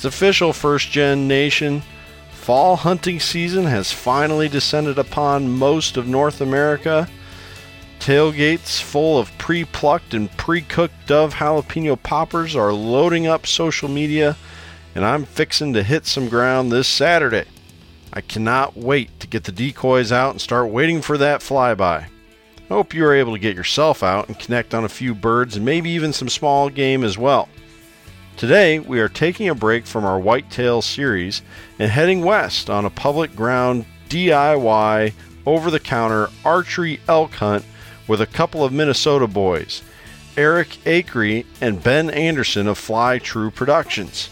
It's official, First Gen Nation. Fall hunting season has finally descended upon most of North America. Tailgates full of pre plucked and pre cooked Dove jalapeno poppers are loading up social media, and I'm fixing to hit some ground this Saturday. I cannot wait to get the decoys out and start waiting for that flyby. Hope you are able to get yourself out and connect on a few birds and maybe even some small game as well. Today, we are taking a break from our whitetail series and heading west on a public ground DIY over the counter archery elk hunt with a couple of Minnesota boys, Erek Akre and Ben Anderson of Fly True Productions.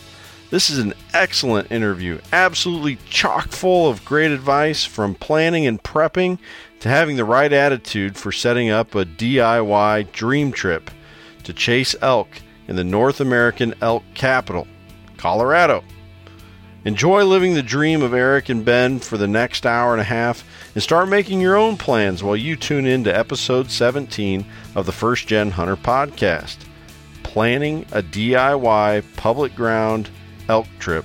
This is an excellent interview, absolutely chock full of great advice from planning and prepping to having the right attitude for setting up a DIY dream trip to chase elk in the North American elk capital, Colorado. Enjoy living the dream of Erek and Ben for the next hour and a half and start making your own plans while you tune in to episode 17 of the First Gen Hunter podcast Planning a DIY public ground elk trip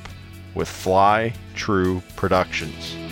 with Fly True Productions.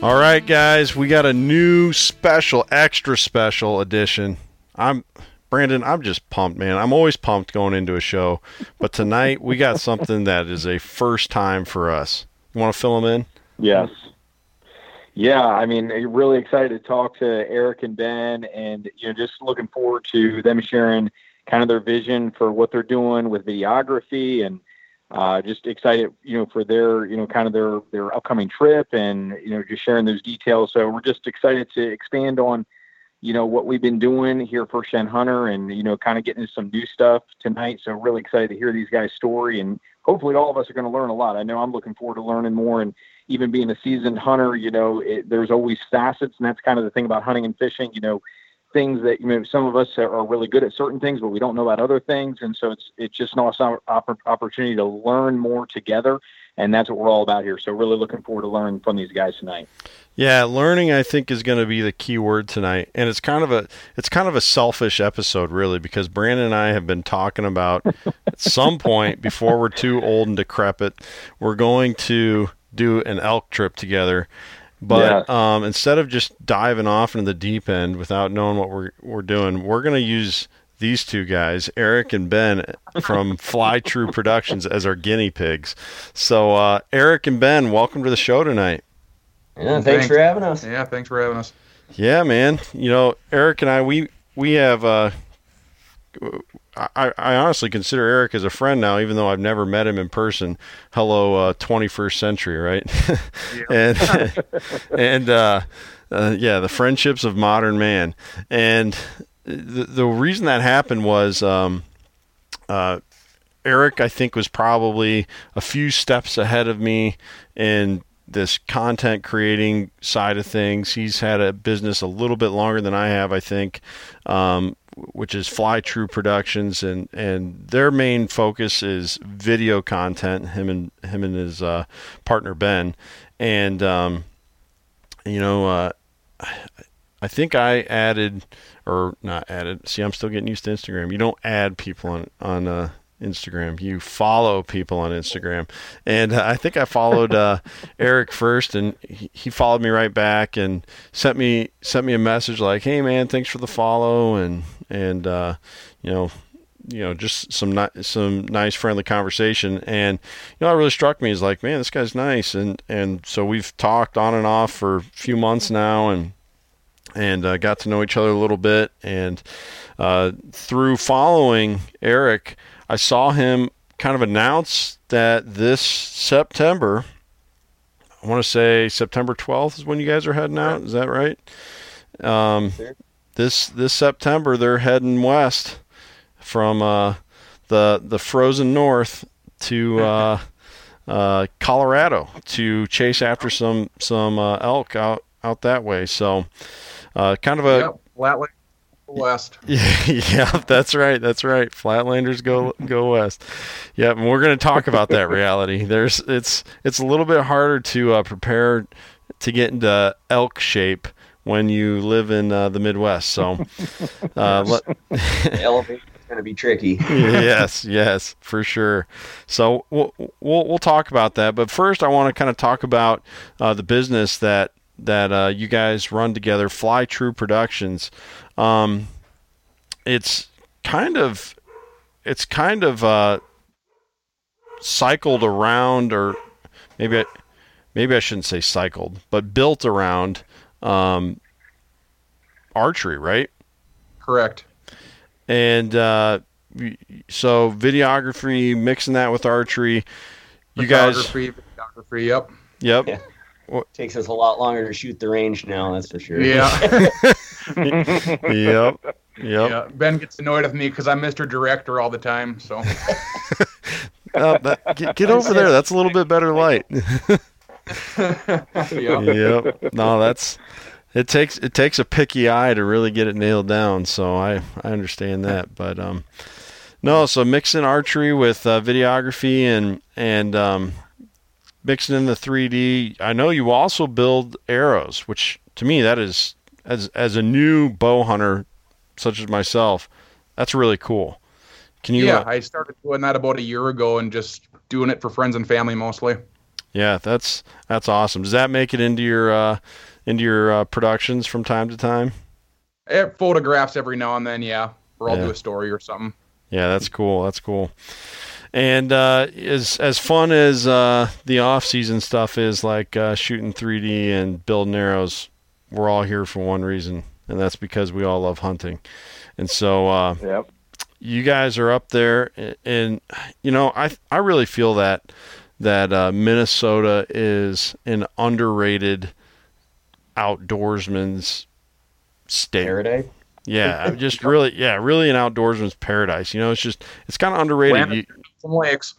All right, guys, we got a new special, extra special edition. I'm Brandon. I'm just pumped, man. I'm always pumped going into a show, but tonight we got something that is a first time for us. You want to fill them in? Yes. Yeah, I mean, eh, really excited to talk to Erek and Ben, and you know, just looking forward to them sharing kind of their vision for what they're doing with videography and uh, just excited, you know, for their, you know, kind of their their upcoming trip and you know just sharing those details. So we're just excited to expand on, you know, what we've been doing here for Gen Hunter and you know kind of getting into some new stuff tonight. So really excited to hear these guys' story and hopefully all of us are going to learn a lot. I know I'm looking forward to learning more and even being a seasoned hunter, you know, it, there's always facets and that's kind of the thing about hunting and fishing. You know, things that you know some of us are really good at certain things but we don't know about other things. And so it's it's just an awesome opportunity to learn more together. And that's what we're all about here. So really looking forward to learning from these guys tonight. Yeah learning i think is going to be the key word tonight. And it's kind of a it's kind of a selfish episode really because brandon and i have been talking about at some point before we're too old and decrepit we're going to do an elk trip together but yeah. um, instead of just diving off into the deep end without knowing what we're we're doing, we're going to use these two guys, Erek and Ben from Fly True Productions, as our guinea pigs. So, uh, Erek and Ben, welcome to the show tonight. Yeah, thanks, thanks, for having us. Yeah, thanks for having us. Yeah, man. You know, Erek and I, we we have uh, I, I honestly consider Erek as a friend now, even though I've never met him in person. Hello, uh, 21st century, right? and and uh, uh, yeah, the friendships of modern man. And the the reason that happened was um, uh, Erek, I think, was probably a few steps ahead of me in this content creating side of things. He's had a business a little bit longer than I have, I think. Um, which is Fly True Productions, and and their main focus is video content. Him and him and his uh, partner Ben, and um, you know, uh, I think I added or not added. See, I'm still getting used to Instagram. You don't add people on on uh, Instagram. You follow people on Instagram, and uh, I think I followed uh, Erek first, and he, he, followed me right back and sent me sent me a message like, "Hey man, thanks for the follow," and and uh, you know you know just some ni- some nice friendly conversation. And you know what really struck me is like man this guy's nice. And and so we've talked on and off for a few months now and and uh, got to know each other a little bit. And uh, through following Erek I saw him kind of announce that this September I want to say September 12th is when you guys are heading out is that right? Um, this this September they're heading west from uh, the the frozen north to uh, uh, Colorado to chase after some some uh, elk out out that way. So, uh, kind of a yep, Flatland west. Yeah, yeah, that's right. That's right. Flatlanders go go west. Yep, and we're going to talk about that reality. There's it's it's a little bit harder to uh, prepare to get into elk shape when you live in uh, the Midwest. So, uh, let, going to be tricky. yes, yes, for sure. So we'll, we'll, we'll talk about that, but first I want to kind of talk about uh, the business that that uh, you guys run together, Fly True Productions. Um, it's kind of it's kind of uh, cycled around, or maybe I, maybe I shouldn't say cycled, but built around um, archery, right? Correct and uh, so videography, mixing that with archery. You guys, videography, yep, yep. Yeah. Takes us a lot longer to shoot the range now, that's for sure. Yeah. yep. Yep. Yeah. Ben gets annoyed with me because I'm Mr. Director all the time. So. uh, that, get, get over there. That's a little bit better light. yep. yep. No, that's it takes it takes a picky eye to really get it nailed down. So I I understand that, but um, no. So mixing archery with uh, videography and and um, mixing in the 3D. I know you also build arrows, which to me that is as as a new bow hunter such as myself, that's really cool. Can you? Yeah, uh, I started doing that about a year ago and just doing it for friends and family mostly. Yeah, that's that's awesome. Does that make it into your uh, into your uh, productions from time to time? It photographs every now and then, yeah. Or I'll yeah. do a story or something. Yeah, that's cool. That's cool. And uh, as as fun as uh, the off season stuff is, like uh, shooting 3D and building arrows, we're all here for one reason, and that's because we all love hunting. And so, uh, yep. you guys are up there, and you know, I I really feel that that uh, Minnesota is an underrated outdoorsman's state. Paradise. Yeah, just really, yeah, really an outdoorsman's paradise. You know, it's just it's kind of underrated. You, some lakes.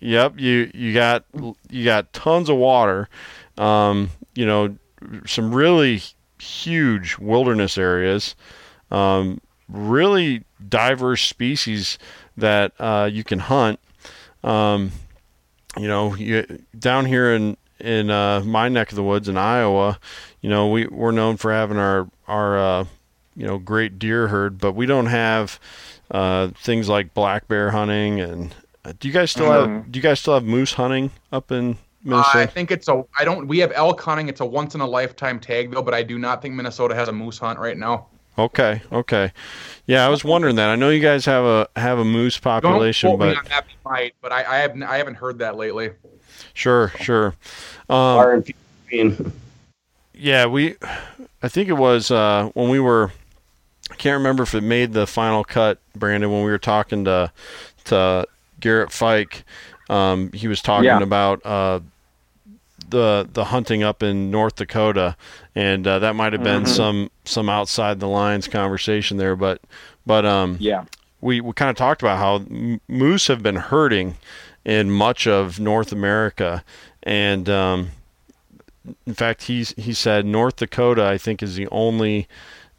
Yep, you you got you got tons of water. Um, you know, some really huge wilderness areas. Um, really diverse species that uh, you can hunt. Um, you know, you, down here in in uh, my neck of the woods in Iowa, you know, we we're known for having our our uh, you know great deer herd, but we don't have uh, things like black bear hunting. And uh, do you guys still mm-hmm. have do you guys still have moose hunting up in Minnesota? I think it's a I don't we have elk hunting. It's a once in a lifetime tag though, but I do not think Minnesota has a moose hunt right now. Okay, okay, yeah, I was wondering that. I know you guys have a have a moose population, but that, might, but I, I haven't I haven't heard that lately. Sure, sure. Um, yeah, we. I think it was uh, when we were. I can't remember if it made the final cut, Brandon. When we were talking to to Garrett Fike, um, he was talking yeah. about uh, the the hunting up in North Dakota, and uh, that might have been mm-hmm. some some outside the lines conversation there. But but um, yeah, we we kind of talked about how m- moose have been hurting in much of North America, and um, in fact, he's he said North Dakota, I think, is the only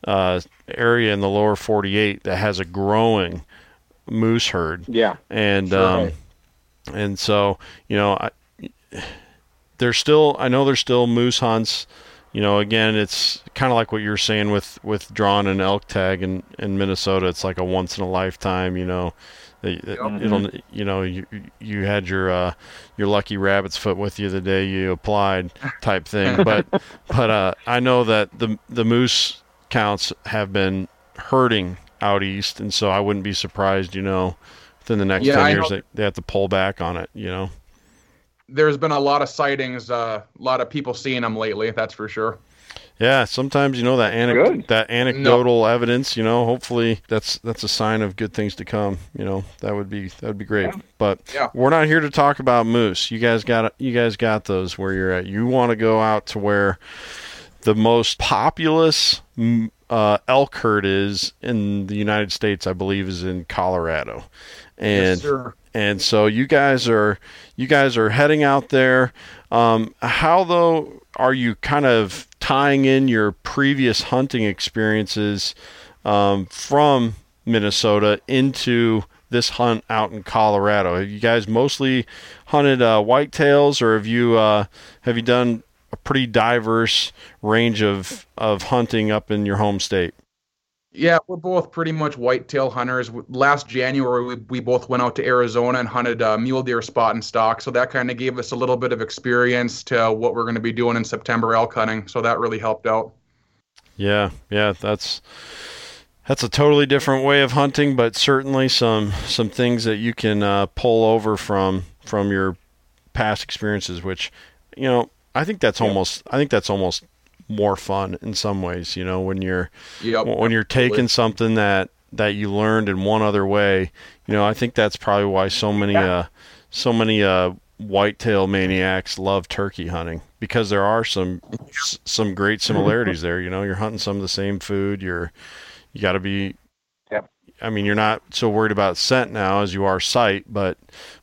uh, area in the lower 48 that has a growing moose herd. Yeah, and sure um, right. and so you know, I, there's still I know there's still moose hunts. You know, again, it's kind of like what you're saying with with drawing an elk tag in in Minnesota. It's like a once in a lifetime. You know, It'll, you know, you you had your uh, your lucky rabbit's foot with you the day you applied, type thing. but but uh, I know that the the moose counts have been hurting out east, and so I wouldn't be surprised, you know, within the next Yeah, ten I years they, they have to pull back on it. You know. There's been a lot of sightings, uh, a lot of people seeing them lately. That's for sure. Yeah, sometimes you know that anec- that anecdotal evidence. You know, hopefully that's that's a sign of good things to come. You know, that would be that would be great. But Yeah. we're not here to talk about moose. You guys got you guys got those where you're at. You want to go out to where the most populous uh, elk herd is in the United States. I believe is in Colorado, and yes, and so you guys are you guys are heading out there. Um, how though are you kind of tying in your previous hunting experiences um, from minnesota into this hunt out in colorado? Have you guys mostly hunted uh, whitetails or have you uh, have you done a pretty diverse range of of hunting up in your home state Yeah, we're both pretty much whitetail hunters. Last January, we, we both went out to Arizona and hunted uh, mule deer spot and stock. So that kind of gave us a little bit of experience to what we're going to be doing in September elk hunting. So that really helped out. Yeah, yeah, that's that's a totally different way of hunting, but certainly some some things that you can uh, pull over from from your past experiences. Which, you know, I think that's almost I think that's almost more fun in some ways. You know, when you're Yep. when you're taking something that that you learned in one other way. You know, I think that's probably why so many uh so many uh whitetail maniacs love turkey hunting because there are some s- some great similarities there. You know, you're hunting some of the same food. You're you got to be. Yep. I mean, you're not so worried about scent now as you are sight, but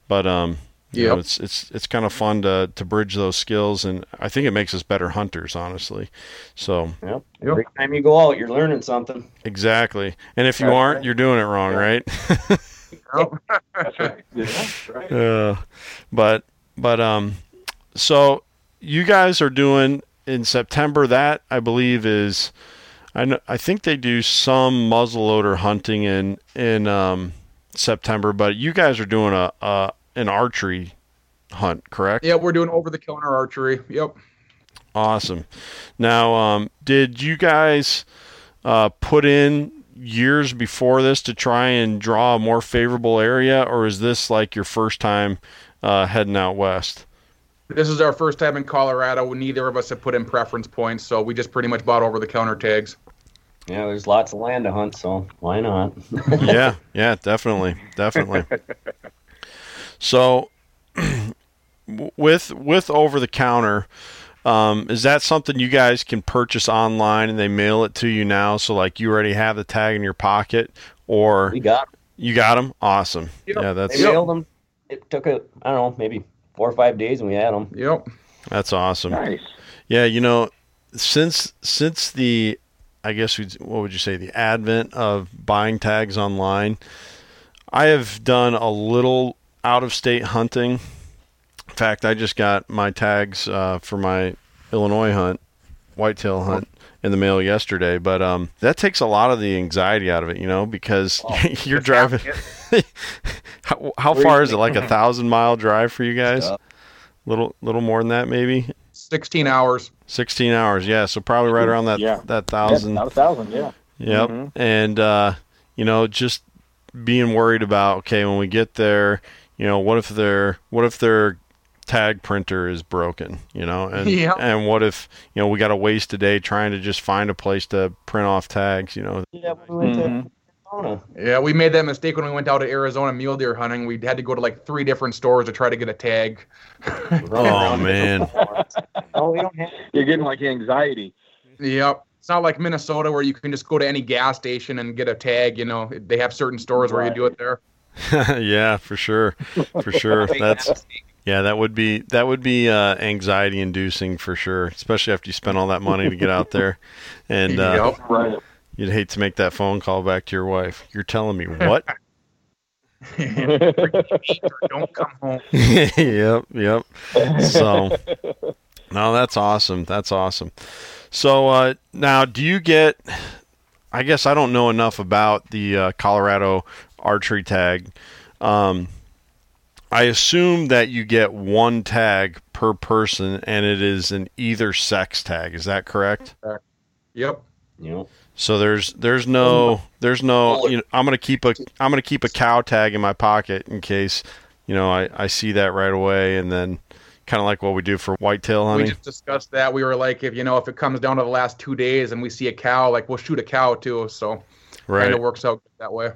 but um. You know, it's it's it's kind of fun to to bridge those skills, and I think it makes us better hunters, honestly. So Yep. Yep. Every time you go out, you're learning something. exactly, and if you That's aren't, right. you're doing it wrong, Yeah. right? That's right. Yeah, right. Uh, but but um, so you guys are doing in September. That I believe is, I know, I think they do some muzzleloader hunting in in um, September, but you guys are doing a, a an archery hunt, correct? Yeah, we're doing over the counter archery. Yep. Awesome. Now, um, did you guys uh, put in years before this to try and draw a more favorable area, or is this like your first time uh, heading out west? This is our first time in Colorado. Neither of us have put in preference points, so we just pretty much bought over the counter tags. Yeah, there's lots of land to hunt, so why not? yeah, yeah, definitely, definitely. So, with with over the counter, um, is that something you guys can purchase online and they mail it to you now? So, like, you already have the tag in your pocket, or we got you got them? Awesome. Yep. Yeah, they that's mailed them. It took a I don't know maybe four or five days, and we had them. Yep. that's awesome. Nice. Yeah, you know, since since the I guess we'd, what would you say the advent of buying tags online, I have done a little out of state hunting. In fact, I just got my tags uh, for my Illinois hunt, whitetail hunt, in the mail yesterday. But um, that takes a lot of the anxiety out of it, you know, because you're driving. how how far is it? Like a thousand mile drive for you guys? Yeah. Little little more than that, maybe. 16 hours. 16 hours, yeah. So probably right around that Yeah. that Yeah, thousand. not a thousand, yeah. Yep. Mhm. And uh, you know, just being worried about okay, when we get there, you know, what if their what if their tag printer is broken, you know, and Yeah. and what if you know we got to waste a day trying to just find a place to print off tags, you know. Yeah, we went Mhm. to Arizona. Yeah, we made that mistake when we went out to Arizona mule deer hunting. We had to go to like three different stores to try to get a tag. Oh, man. oh, we don't have. You're getting like anxiety. Yep. It's not like Minnesota where you can just go to any gas station and get a tag. You know, they have certain stores where you do it there. yeah, for sure, for sure. That's yeah, that would be that would be uh, anxiety inducing for sure, especially after you spend all that money to get out there, and uh, Yep. Right. You'd hate to make that phone call back to your wife. You're telling me what? Don't come home. yep, yep. So, no, that's awesome. That's awesome. So, uh, now, do you get? I guess I don't know enough about the uh, Colorado archery tag. Um, I assume that you get one tag per person, and it is an either sex tag. Is that correct? Yep. You know, So there's there's no there's no you know I'm gonna keep a I'm gonna keep a cow tag in my pocket in case you know I, I see that right away and then kind of like what we do for whitetail We hunting. We just discussed that. We were like, if you know, if it comes down to the last two days and we see a cow, like we'll shoot a cow too. So right. kind of works out that way.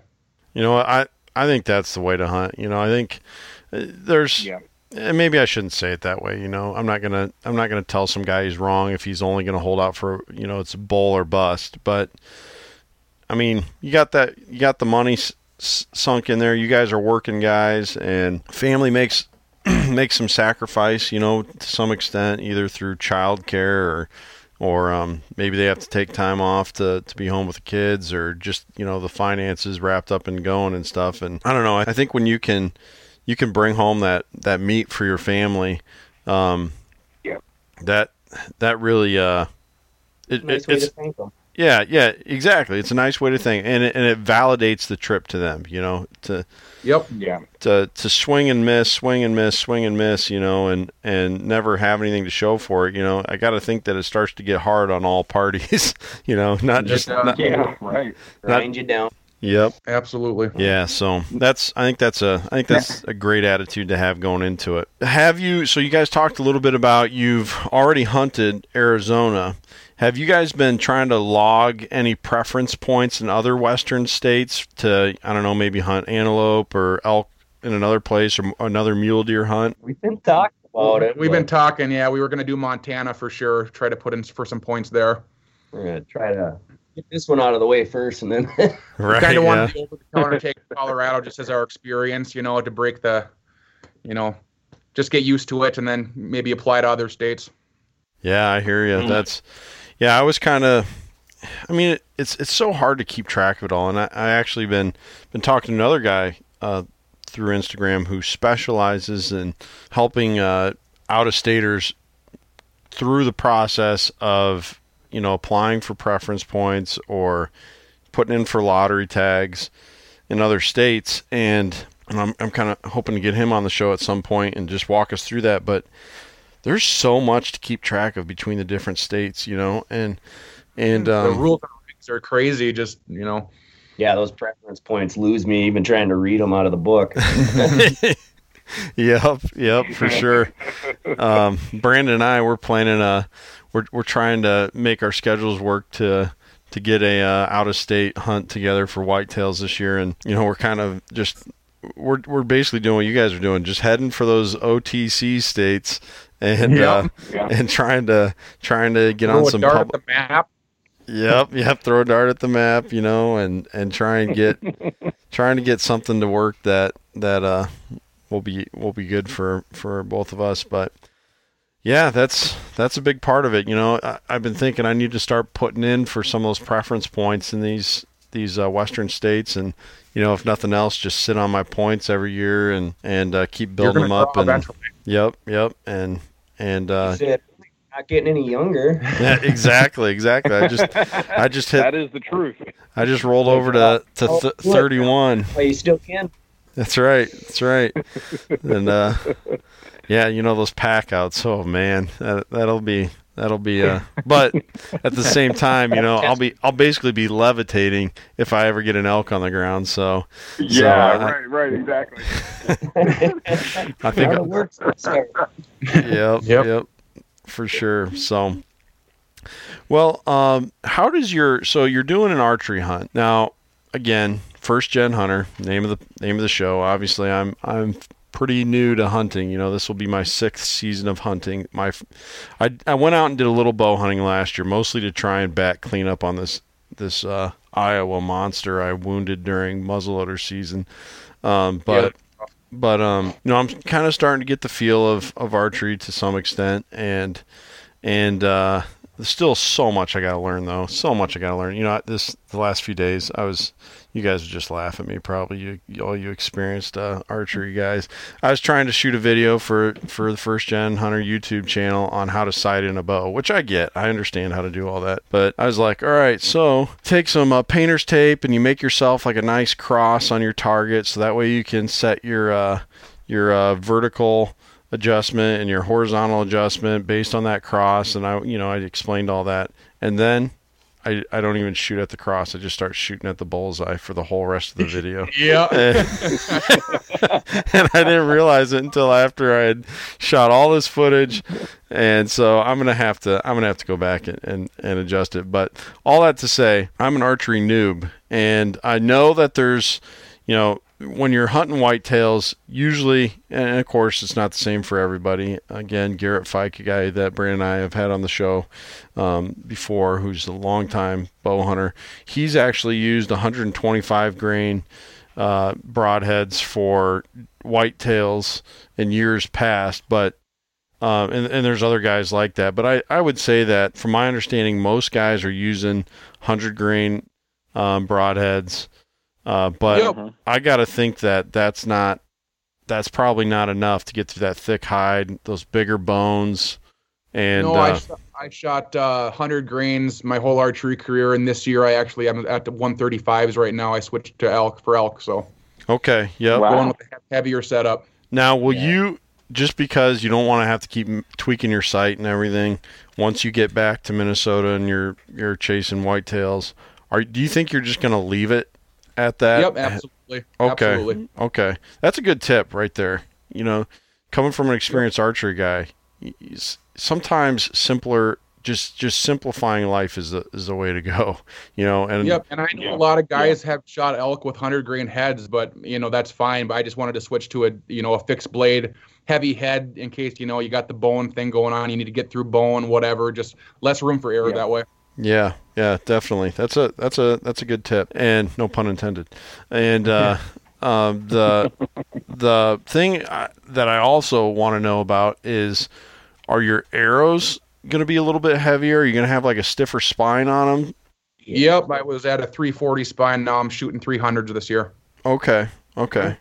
You know? I I think that's the way to hunt. You know, I think uh, there's Yeah. and maybe I shouldn't say it that way. You know, I'm not gonna I'm not gonna tell some guy he's wrong if he's only gonna hold out for you know it's bull or bust. But I mean, you got that you got the money s- s- sunk in there. You guys are working guys, and family makes makes some sacrifice. You know, to some extent, either through childcare or or um, maybe they have to take time off to, to be home with the kids or just you know the finances wrapped up and going and stuff and i don't know i think when you can you can bring home that that meat for your family um Yeah. that that really uh it, nice it- way it's to thank them. yeah yeah exactly it's a nice way to think and it, and it validates the trip to them you know to Yep. Yeah. to to swing and miss, swing and miss, swing and miss, you know, and and never have anything to show for it, you know. I got to think that it starts to get hard on all parties, you know, not just does. not, Yeah. Right. Grind you down. Yep. Absolutely. Yeah, so that's I think that's a I think that's a great attitude to have going into it. Have you so you guys talked a little bit about you've already hunted Arizona. Have you guys been trying to log any preference points in other western states to I don't know, maybe hunt antelope or elk in another place or another mule deer hunt? We've been talking about it. We've been talking. Yeah, we were gonna do Montana for sure. Try to put in for some points there. We're gonna try to get this one out of the way first, and then Right. kind of yeah. wanted to go over the counter take Colorado just as our experience, you know, to break the, you know, just get used to it and then maybe apply to other states. Yeah, I hear you. Mm. That's yeah. I was kind of. I mean, it, it's it's so hard to keep track of it all, and I, I actually been been talking to another guy uh, through Instagram who specializes in helping uh, out of staters through the process of you know applying for preference points or putting in for lottery tags in other states, and, and I'm I'm kind of hoping to get him on the show at some point and just walk us through that, but there's so much to keep track of between the different states, you know, and and the um, rules are crazy. Just you know, yeah, those preference points lose me even trying to read them out of the book. yep, yep, for sure. Um, Brandon and I we're planning a we're we're trying to make our schedules work to to get a uh, out of state hunt together for whitetails this year, and you know we're kind of just we're we're basically doing what you guys are doing, just heading for those OTC states and uh, Yeah. and trying to trying to get on throw a some dart pub- at the map. Yep, yep. Throw a dart at the map, you know, and and try and get trying to get something to work that that uh will be will be good for for both of us. But yeah, that's that's a big part of it. You know, I, I've been thinking I need to start putting in for some of those preference points in these these uh, western states, and you know, if nothing else, just sit on my points every year and and uh, keep building them up. And eventually. yep, yep, and and uh, said, not getting any younger. yeah, exactly, exactly. I just I just hit That is the truth. I just rolled over to to Oh, th- look. 31. Well, you still can. That's right. That's right. And uh, yeah, you know those pack outs. Oh man, that that'll be that'll be. Uh, but at the same time, you know, I'll be I'll basically be levitating if I ever get an elk on the ground. So Yeah. I- right. Right. Exactly. I think How it works. Yep, Yep. yep, for sure. So, well, um, how does your so you're doing an archery hunt now? Again, first gen hunter. Name of the name of the show. Obviously, I'm I'm pretty new to hunting. You know, this will be my sixth season of hunting. My, I, I went out and did a little bow hunting last year, mostly to try and back clean up on this this uh, Iowa monster I wounded during muzzleloader season. Um, but but um, you know, I'm kind of starting to get the feel of, of archery to some extent, and and uh, there's still so much I got to learn though. So much I got to learn. You know, this the last few days I was. You guys would just laugh at me, probably. You, all you experienced uh, archery guys. I was trying to shoot a video for for the first gen hunter YouTube channel on how to sight in a bow, which I get. I understand how to do all that, but I was like, all right, so take some uh, painter's tape and you make yourself like a nice cross on your target, so that way you can set your uh, your uh, vertical adjustment and your horizontal adjustment based on that cross. And I, you know, I explained all that, and then I, I don't even shoot at the cross. I just start shooting at the bullseye for the whole rest of the video. Yeah. and I didn't realize it until after I had shot all this footage. And so I'm gonna have to I'm gonna have to go back and, and, and adjust it. But all that to say, I'm an archery noob and I know that there's you know, when you're hunting whitetails, usually, and of course, it's not the same for everybody. Again, Garrett Fike, a guy that Brandon and I have had on the show um, before, who's a longtime bow hunter, he's actually used 125 grain uh, broadheads for whitetails in years past, but um, and, and there's other guys like that. But I, I would say that from my understanding, most guys are using 100 grain um, broadheads. Uh, but Yep. I got to think that that's not that's probably not enough to get through that thick hide, those bigger bones, and no, uh, I shot, I shot uh, 100 grains my whole archery career, and this year I actually am at the 135s right now. I switched to elk for elk, so okay, yep. Wow. going with a heavier setup. Now, will Yeah. you just because you don't want to have to keep tweaking your sight and everything, once you get back to Minnesota and you're you're chasing whitetails, are do you think you're just going to leave it at that? yep, absolutely. Okay. Absolutely. Okay, that's a good tip right there. You know, coming from an experienced archery guy, sometimes simpler, just just simplifying life is the is the way to go. You know, and Yep, and I know Yeah. a lot of guys have shot elk with 100 grain heads, but you know that's fine. But I just wanted to switch to a you know a fixed blade, heavy head in case you know you got the bone thing going on. You need to get through bone, whatever. Just less room for error Yeah. that way. Yeah, yeah, definitely. That's a that's a that's a good tip, and no pun intended. And uh, um, the the thing I, that I also want to know about is, are your arrows going to be a little bit heavier? Are you going to have like a stiffer spine on them? Yep, I was at a 340 spine. Now I'm shooting 300s this year. Okay, okay.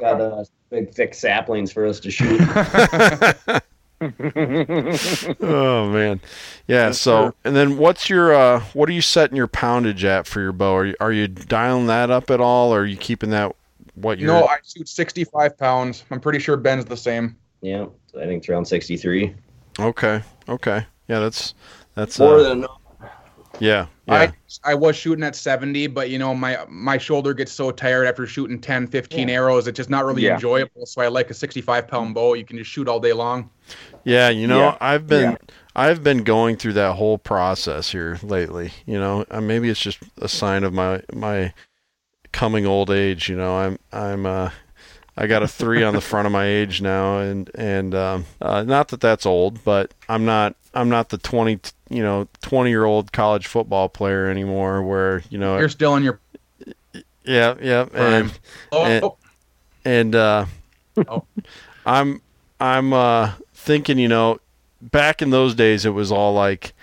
Got uh, big thick saplings for us to shoot. oh man, yeah. Yes, so, sir. and then what's your uh, what are you setting your poundage at for your bow? Are you are you dialing that up at all, or are you keeping that what you're? No, I shoot 65 pounds. I'm pretty sure Ben's the same. yeah, I think it's around 63. Okay, okay. Yeah, that's that's More uh, than yeah, yeah. I I was shooting at 70, but you know my my shoulder gets so tired after shooting 10, 15 arrows. It's just not really Yeah. enjoyable. So I like a 65 pound bow. You can just shoot all day long. Yeah, you know, Yeah. I've been Yeah. I've been going through that whole process here lately. You know, uh, maybe it's just a sign of my my coming old age. You know, I'm I'm uh I got a three on the front of my age now, and and um, uh, not that that's old, but I'm not I'm not the twenty you know twenty year old college football player anymore. Where you know, You're still in your yeah, yeah, and. Oh, and- oh, and uh, Oh. I'm I'm uh, thinking, you know, back in those days, it was all like,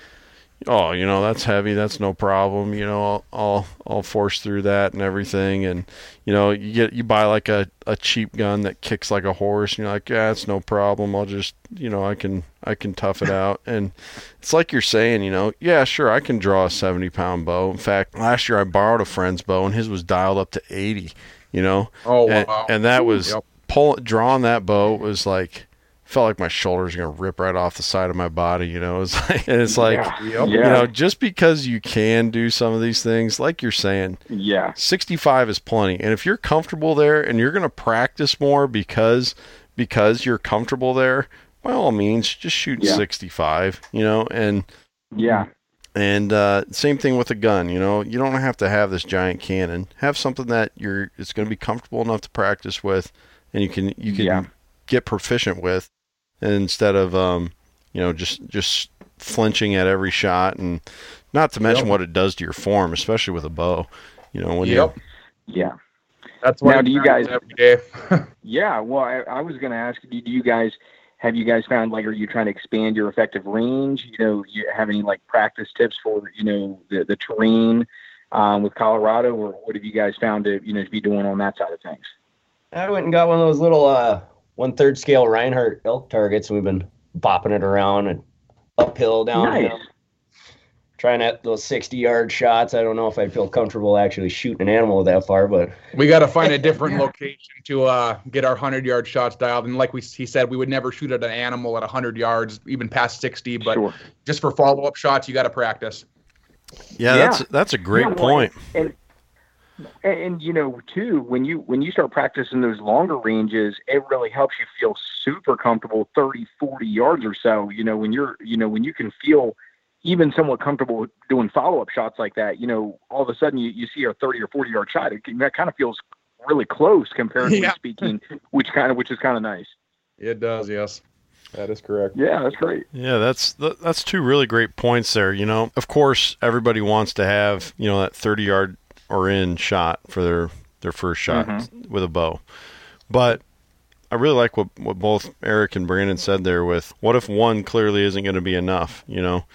oh, you know, that's heavy, that's no problem, you know, I'll I'll, I'll force through that and everything, and you know, you get you buy like a, a cheap gun that kicks like a horse, and you're like, yeah, it's no problem, I'll just, you know, I can I can tough it out, and it's like you're saying, you know, yeah, sure, I can draw a 70 pound bow. In fact, last year I borrowed a friend's bow, and his was dialed up to 80, you know oh and, wow. and that was Yep. pull drawing that bow was like felt like my shoulders were gonna rip right off the side of my body you know it's like and it's like yeah. Yep. you Yeah. know just because you can do some of these things like you're saying yeah. 65 is plenty and if you're comfortable there and you're gonna practice more because because you're comfortable there by all means just shoot Yeah. 65 you know and Yeah. and uh, same thing with a gun. You know, you don't have to have this giant cannon. Have something that you're it's going to be comfortable enough to practice with, and you can you can Yeah. get proficient with, instead of um, you know just just flinching at every shot, and not to mention Yep. what it does to your form, especially with a bow. You know, when Yep. Yeah. That's why Now, I do you guys- every day. Yeah, well, I, I was going to ask, do, do you guys have you guys found like, are you trying to expand your effective range? You know, you have any like practice tips for you know the the terrain um, with Colorado, or what have you guys found to you know to be doing on that side of things? I went and got one of those little uh, one third scale Rinehart elk targets, and we've been bopping it around and uphill, downhill, Nice. trying at those 60 yard shots. I don't know if I'd feel comfortable actually shooting an animal that far, but We got to find a different location to uh, get our 100 yard shots dialed. And like we, he said, we would never shoot at an animal at 100 yards, even past 60. But sure. just for follow up shots, you got to practice. Yeah, Yeah. that's that's a great Yeah, well, point. And, and and you know too when you when you start practicing those longer ranges it really helps you feel super comfortable 30 40 yards or so you know when you're you know when you can feel even somewhat comfortable doing follow-up shots like that you know all of a sudden you, you see a 30 or 40 yard shot it, can- that kind of feels really close comparatively Yeah. speaking which kind of which is kind of nice It does, yes. That is correct. yeah that's great Yeah, that's that's two really great points there. You know, of course, everybody wants to have you know that thirty yard or in shot for their their first shot Mm-hmm. with a bow, but I really like what what both Erek and Brandon said there. With what if one clearly isn't going to be enough? You know,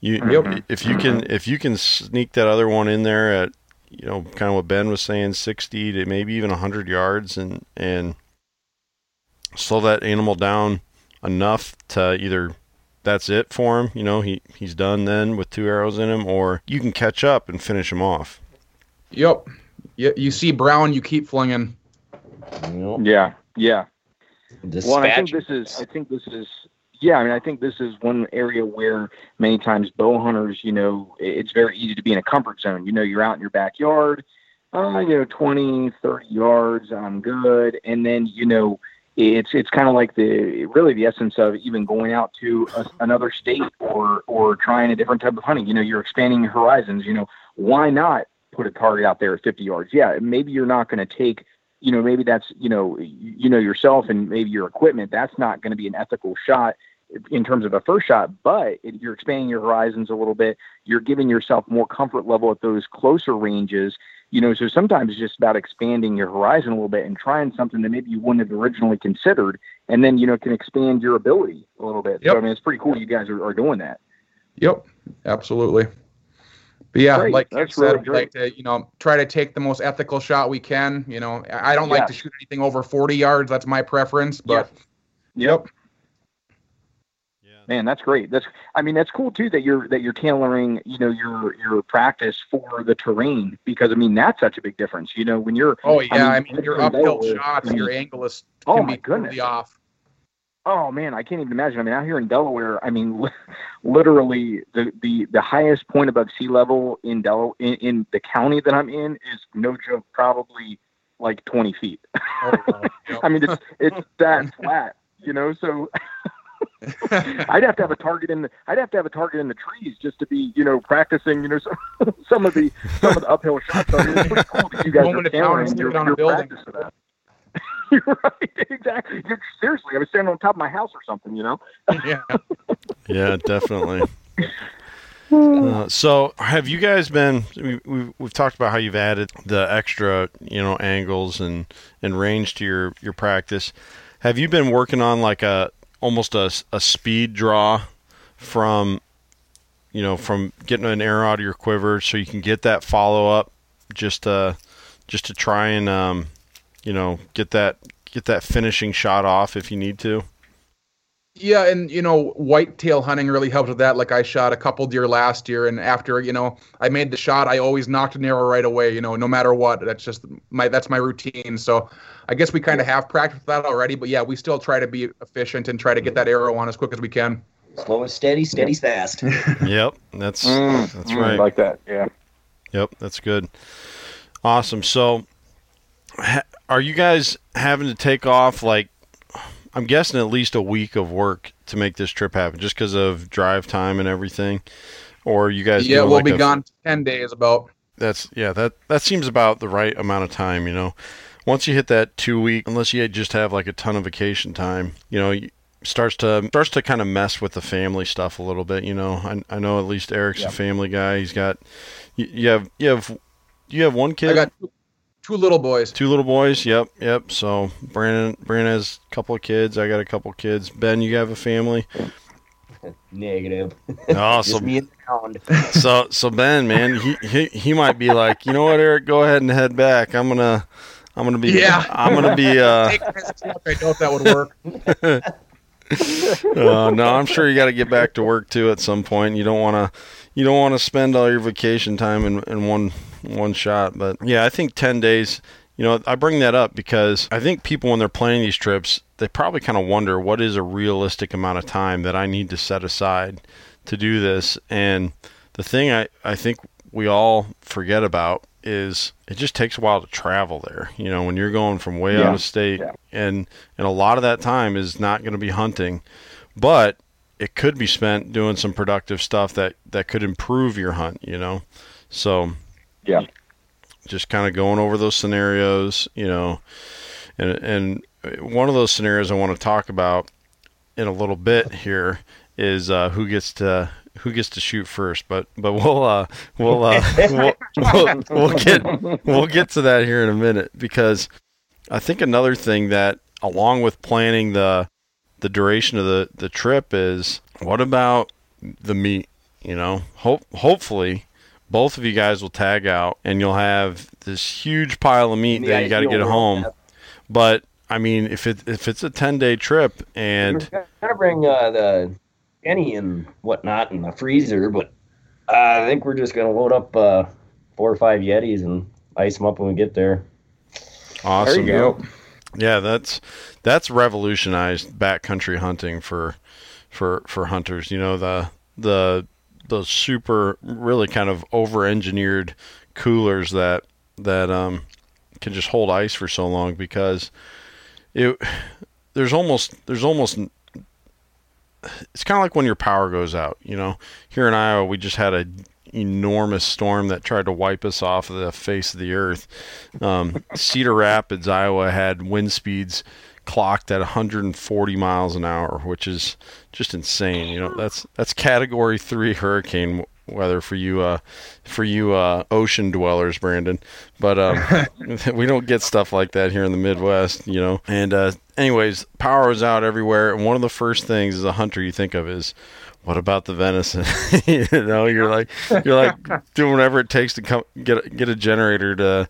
you Yep. if you can if you can sneak that other one in there at you know kind of what Ben was saying, sixty to maybe even hundred yards, and and slow that animal down enough to either that's it for him, you know, he he's done then with two arrows in him, or you can catch up and finish him off. Yep. You, you see Brown, you keep flinging. You know, yeah yeah Well, and I think this is. I think this is. Yeah, I mean, I think this is one area where many times bow hunters, you know, it's very easy to be in a comfort zone. You know, you're out in your backyard, uh, you know, 20, 30 yards, I'm good. And then, you know, it's it's kind of like the really the essence of even going out to a, another state or or trying a different type of hunting. You know, you're expanding your horizons. You know, why not put a target out there at 50 yards? Yeah, maybe you're not going to take you know maybe that's you know you know yourself and maybe your equipment that's not going to be an ethical shot in terms of a first shot but you're expanding your horizons a little bit you're giving yourself more comfort level at those closer ranges you know so sometimes it's just about expanding your horizon a little bit and trying something that maybe you wouldn't have originally considered and then you know can expand your ability a little bit so i mean it's pretty cool you guys are, are doing that Yep. Absolutely. But yeah, Great. like you That's said, really we like to, you know, try to take the most ethical shot we can. You know, I I don't like to shoot anything over 40 yards. That's my preference. But yep Yeah. Man, that's great. That's I mean that's cool too that you're that you're tailoring, you know, your your practice for the terrain because I mean that's such a big difference. You know, when you're oh yeah, I mean, mean, your in uphill shots, I mean, your angle is oh can my be totally off. Oh man, I can't even imagine. I mean, out here in Delaware, I mean, literally the, the, the highest point above sea level in Del in, in the county that I'm in is no joke, probably like 20 feet. Oh, wow. I mean, it's it's that flat, you know. So I'd have to have a target in the I'd have to have a target in the trees just to be, you know, practicing, you know, some some of the some of the uphill shots. I mean, it's pretty cool that you guys Moment are of town tailoring and your, stick it on a building. to that. You're right, exactly. You're, seriously, I was standing on top of my house or something, you know. yeah. Yeah, definitely. Uh, so, have you guys been? We, we've, we've talked about how you've added the extra, you know, angles and and range to your your practice. Have you been working on like a almost a, a speed draw from, you know, from getting an arrow out of your quiver so you can get that follow up, just uh, just to try and um, you know, get that get that finishing shot off if you need to. Yeah, and you know, whitetail hunting really helps with that. Like I shot a couple deer last year, and after you know I made the shot, I always nocked an arrow right away. You know, no matter what. That's just my that's my routine. So I guess we kind of have practiced that already. But yeah, we still try to be efficient and try to get that arrow on as quick as we can. Slow and steady, steady's fast. Yep, that's Mm, that's mm, right. like that. Yeah. Yep, that's good. Awesome. So, ha- are you guys having to take off like I'm guessing at least a week of work to make this trip happen, just because of drive time and everything, or you guys? Yeah, we'll like be a- gone ten days about. That's yeah. That that seems about the right amount of time. You know, once you hit that two week, unless you just have like a ton of vacation time, you know. Starts to starts to kind of mess with the family stuff a little bit you know i, I know at least eric's Yeah. a family guy he's got you, you have you have you have one kid I got two, two little boys. Two little boys. Yep, yep. So Brandon, Brandon has a couple of kids. I got a couple of kids. Ben, you have a family. Negative. Just Awesome. me and so, so Ben, man, he, he he might be like, you know what, Erek, go ahead and head back. I'm gonna, I'm gonna be, Yeah. I'm gonna be. Uh, Take this truck, I doubt that would work. uh, no, I'm sure you got to get back to work too at some point. You don't want to, you don't want to spend all your vacation time in, in one one shot. But yeah, I think ten days. You know, I bring that up because I think people when they're planning these trips, they probably kind of wonder what is a realistic amount of time that I need to set aside to do this. And the thing I, I think we all forget about is it just takes a while to travel there. You know, when you're going from way Yeah. out of state, Yeah. and and a lot of that time is not going to be hunting, but it could be spent doing some productive stuff that that could improve your hunt. You know, so Yeah. just kind of going over those scenarios. You know, and and one of those scenarios I want to talk about in a little bit here is uh, who gets to who gets to shoot first. But but we'll uh, we'll, uh, we'll we'll we'll get we'll get to that here in a minute because I think another thing that along with planning the the duration of the the trip is what about the meat? You know, hope hopefully. Both of you guys will tag out, and you'll have this huge pile of meat that you got to get home. But I mean, if it if it's a ten day trip and We're gonna bring uh, the Kenny and whatnot in the freezer, but uh, I think we're just gonna load up uh, four or five Yetis and ice them up when we get there. awesome, There you go. yeah, that's that's revolutionized backcountry hunting for for for hunters. You know the the those super really kind of over engineered coolers that that um can just hold ice for so long because it there's almost there's almost it's kind of like when your power goes out you know? Here in iowa we just had a enormous storm that tried to wipe us off of the face of the earth. Um, cedar rapids iowa had wind speeds clocked at 140 miles an hour which is just insane you know that's that's category 3 hurricane weather for you uh for you uh ocean dwellers brandon. But um we don't get stuff like that here in the midwest you know. And uh anyways power was out everywhere and one of the first things as a hunter you think of is what about the venison? You know you're like you're like doing whatever it takes to come get a, get a generator to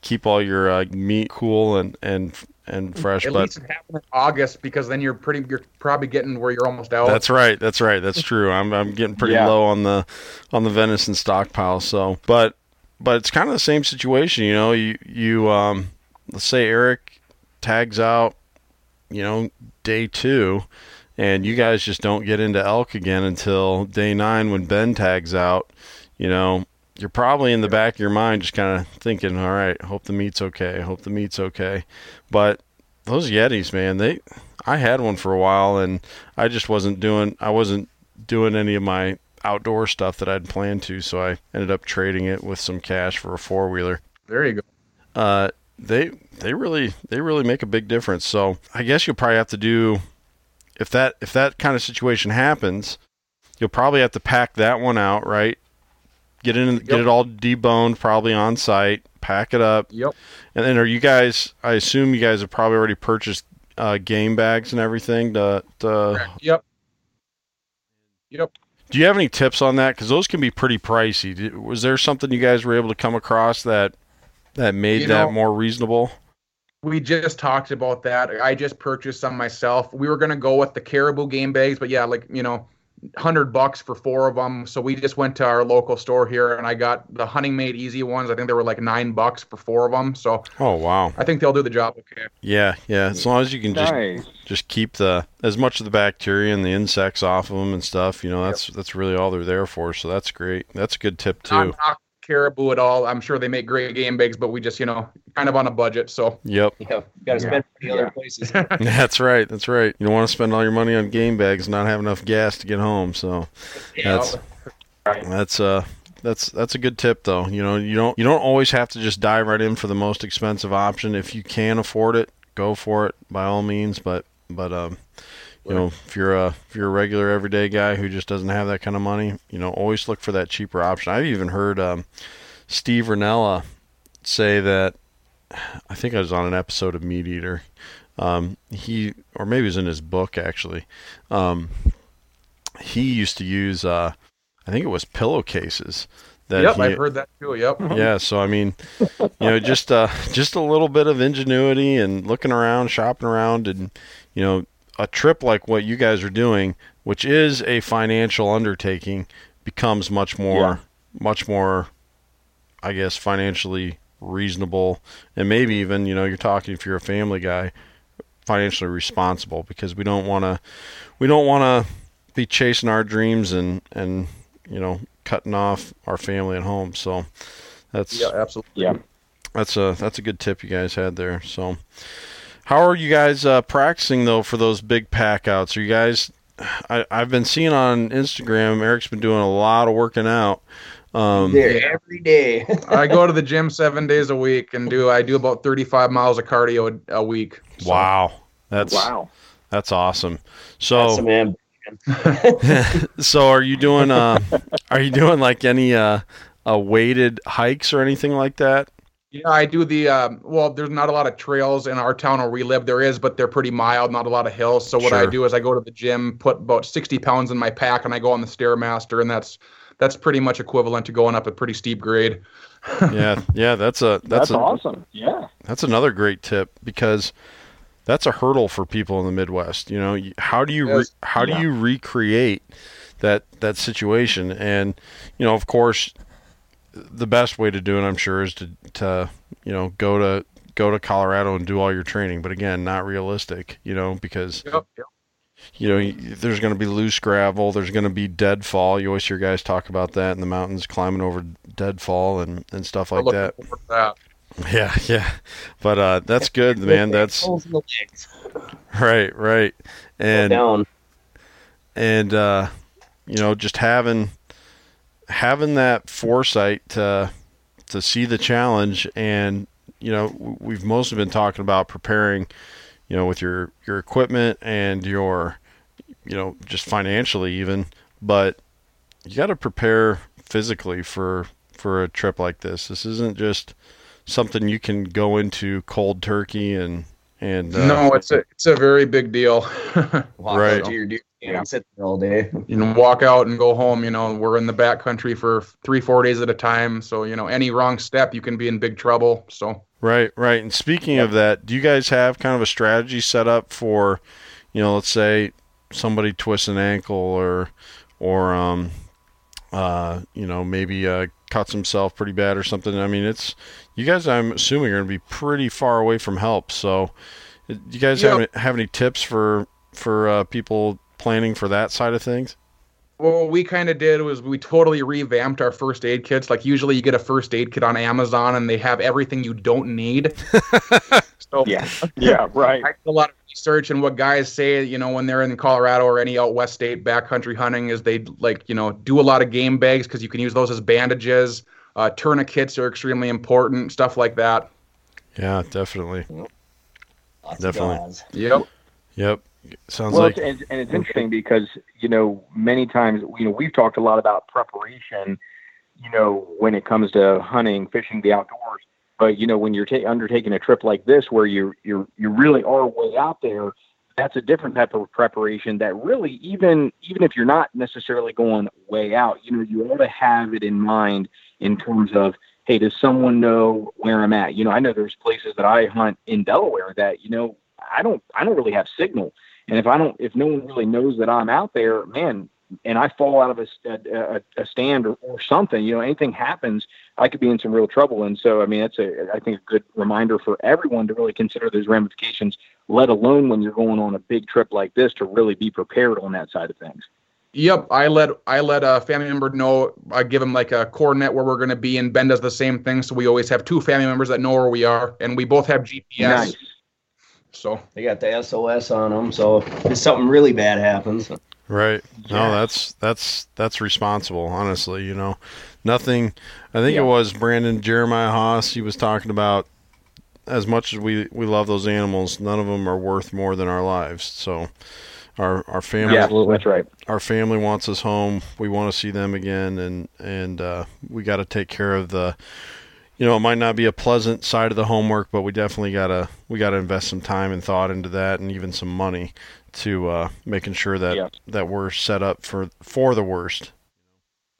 keep all your uh, meat cool and and and fresh At but least it happened in August because then you're pretty. You're probably getting where you're almost out. That's right. That's right. That's true. I'm I'm getting pretty Yeah. low on the on the venison stockpile. So, but but it's kind of the same situation. You know, you you um, let's say Erek tags out, you know, day two, and you guys just don't get into elk again until day nine when Ben tags out. You know, you're probably in the back of your mind just kind of thinking, all right, hope the meat's okay. Hope the meat's okay. But those Yetis, man, they I had one for a while and I just wasn't doing I wasn't doing any of my outdoor stuff that I'd planned to, so I ended up trading it with some cash for a four wheeler. There you go. Uh, they they really they really make a big difference. So I guess you'll probably have to do if that if that kind of situation happens, you'll probably have to pack that one out, right? Get in get it all deboned probably on site, pack it up, Yep. and then are you guys? I assume you guys have probably already purchased uh, game bags and everything. To, to Yep. Yep. do you have any tips on that? Because those can be pretty pricey. Was there something you guys were able to come across that that made You that know- more reasonable? We just talked about that. I just purchased some myself. We were gonna go with the caribou game bags, but yeah, like you know, hundred bucks for four of them. So we just went to our local store here, and I got the Hunting Made Easy ones. I think they were like nine bucks for four of them. So Oh wow, I think they'll do the job okay. yeah, yeah. As long as you can just Nice. just keep the as much of the bacteria and the insects off of them and stuff. You know, that's that's really all they're there for. So that's great. That's a good tip Not too. Knock caribou at all. I'm sure they make great game bags, but we just you know kind of on a budget. So Yep, Yeah, got to spend money other places. that's right. That's right. You don't want to spend all your money on game bags and not have enough gas to get home. So that's That's uh that's that's a good tip though. You know, you don't you don't always have to just dive right in for the most expensive option. If you can afford it, go for it by all means, but but um you know, if you're a if you're a regular everyday guy who just doesn't have that kind of money, you know, always look for that cheaper option. I've even heard um Steve Rinella say that I think I was on an episode of MeatEater. Um, he or maybe it was in his book actually. Um, he used to use uh, I think it was pillowcases that yep, he, I've heard that too. Yep. yeah so i mean you know just uh just a little bit of ingenuity and looking around shopping around and you know a trip like what you guys are doing which is a financial undertaking becomes much more much more i guess financially reasonable and maybe even you know you're talking if you're a family guy financially responsible because we don't want to we don't want to be chasing our dreams and and you know cutting off our family at home. So that's Yeah, absolutely. Yeah. that's a that's a good tip you guys had there. So, how are you guys uh, practicing though for those big pack outs? Are you guys? I, I've been seeing on Instagram. Erek's been doing a lot of working out. Um, there every day. I go to the gym seven days a week and do I do about 35 miles of cardio a, a week. So- wow, that's Wow. that's awesome. So, some ambition. so are you doing? Uh, are you doing like any uh, uh, weighted hikes or anything like that? Yeah, I do the um, well. There's not a lot of trails in our town where we live. There is, but they're pretty mild. Not a lot of hills. So what I do is I go to the gym, put about 60 pounds in my pack, and I go on the stairmaster, and that's that's pretty much equivalent to going up a pretty steep grade. Yeah, yeah, that's a That's, that's, a, awesome. Yeah. That's another great tip because that's a hurdle for people in the Midwest. You know, how do you re- Yes. how do Yeah. you recreate that that situation? And you know, of course, the best way to do it, I'm sure, is to to you know go to go to Colorado and do all your training. But again, not realistic. You know, because Yep. yep. you know there's going to be loose gravel, there's going to be deadfall. You always hear guys talk about that in the mountains, climbing over deadfall and and stuff like that. that. Yeah, yeah. But uh that's good, man. That's Holes in the legs. right, right. And down. and uh you know, just having having that foresight to to see the challenge and you know, we've mostly been talking about preparing, you know, with your your equipment and your you know, just financially even, but you got to prepare physically for for a trip like this. This isn't just something you can go into cold turkey and and uh, no, it's a it's a very big deal. Walk Right. out to your deer stand Yeah. and sit there all day. you know, walk out and go home. You know, we're in the back country for three, four days at a time. So, you know, any wrong step, you can be in big trouble. So, Right, right. And speaking of that, do you guys have kind of a strategy set up for, you know, let's say somebody twists an ankle or, or, um, uh, you know, maybe uh, cuts himself pretty bad or something. I mean, it's you guys. I'm assuming are going to be pretty far away from help. So, uh, do you guys have have any tips for for uh, people planning for that side of things? well, what we kind of did was we totally revamped our first aid kits. Like, usually you get a first aid kit on Amazon and they have everything you don't need. so, Yeah. Yeah. Right. I did a lot of research and what guys say, you know, when they're in Colorado or any out west state backcountry hunting is they like, you know, do a lot of game bags because you can use those as bandages. Uh, tourniquets are extremely important, stuff like that. Yeah, definitely. Lots Definitely. Yep. Yep. Sounds well, like it's, and, and it's interesting because you know many times you know we've talked a lot about preparation, you know, when it comes to hunting, fishing, the outdoors. But you know, when you're ta- undertaking a trip like this, where you you you really are way out there, that's a different type of preparation. That really, even even if you're not necessarily going way out, you know, you ought to have it in mind in terms of hey, does someone know where I'm at? You know, I know there's places that I hunt in Delaware that you know I don't I don't really have signal. And if I don't, if no one really knows that I'm out there, man, and I fall out of a, a, a stand or, or something, you know, anything happens, I could be in some real trouble. And so, I mean, it's a, I think, a good reminder for everyone to really consider those ramifications, let alone when you're going on a big trip like this, to really be prepared on that side of things. Yep, I let I let a family member know. I give them like a coordinate where we're going to be, and Ben does the same thing. So we always have two family members that know where we are, and we both have GPS. Nice. So They got the SOS on them, so if something really bad happens, Right. No, that's that's that's responsible. Honestly, you know, nothing. I think Yeah. it was Brandon Jeremiah Haas. He was talking about as much as we we love those animals, none of them are worth more than our lives. So, our our family Yeah, that's right. our family wants us home. We want to see them again, and and uh, we got to take care of the. You know, it might not be a pleasant side of the homework, but we definitely gotta we gotta invest some time and thought into that, and even some money to uh, making sure that Yeah. that we're set up for for the worst.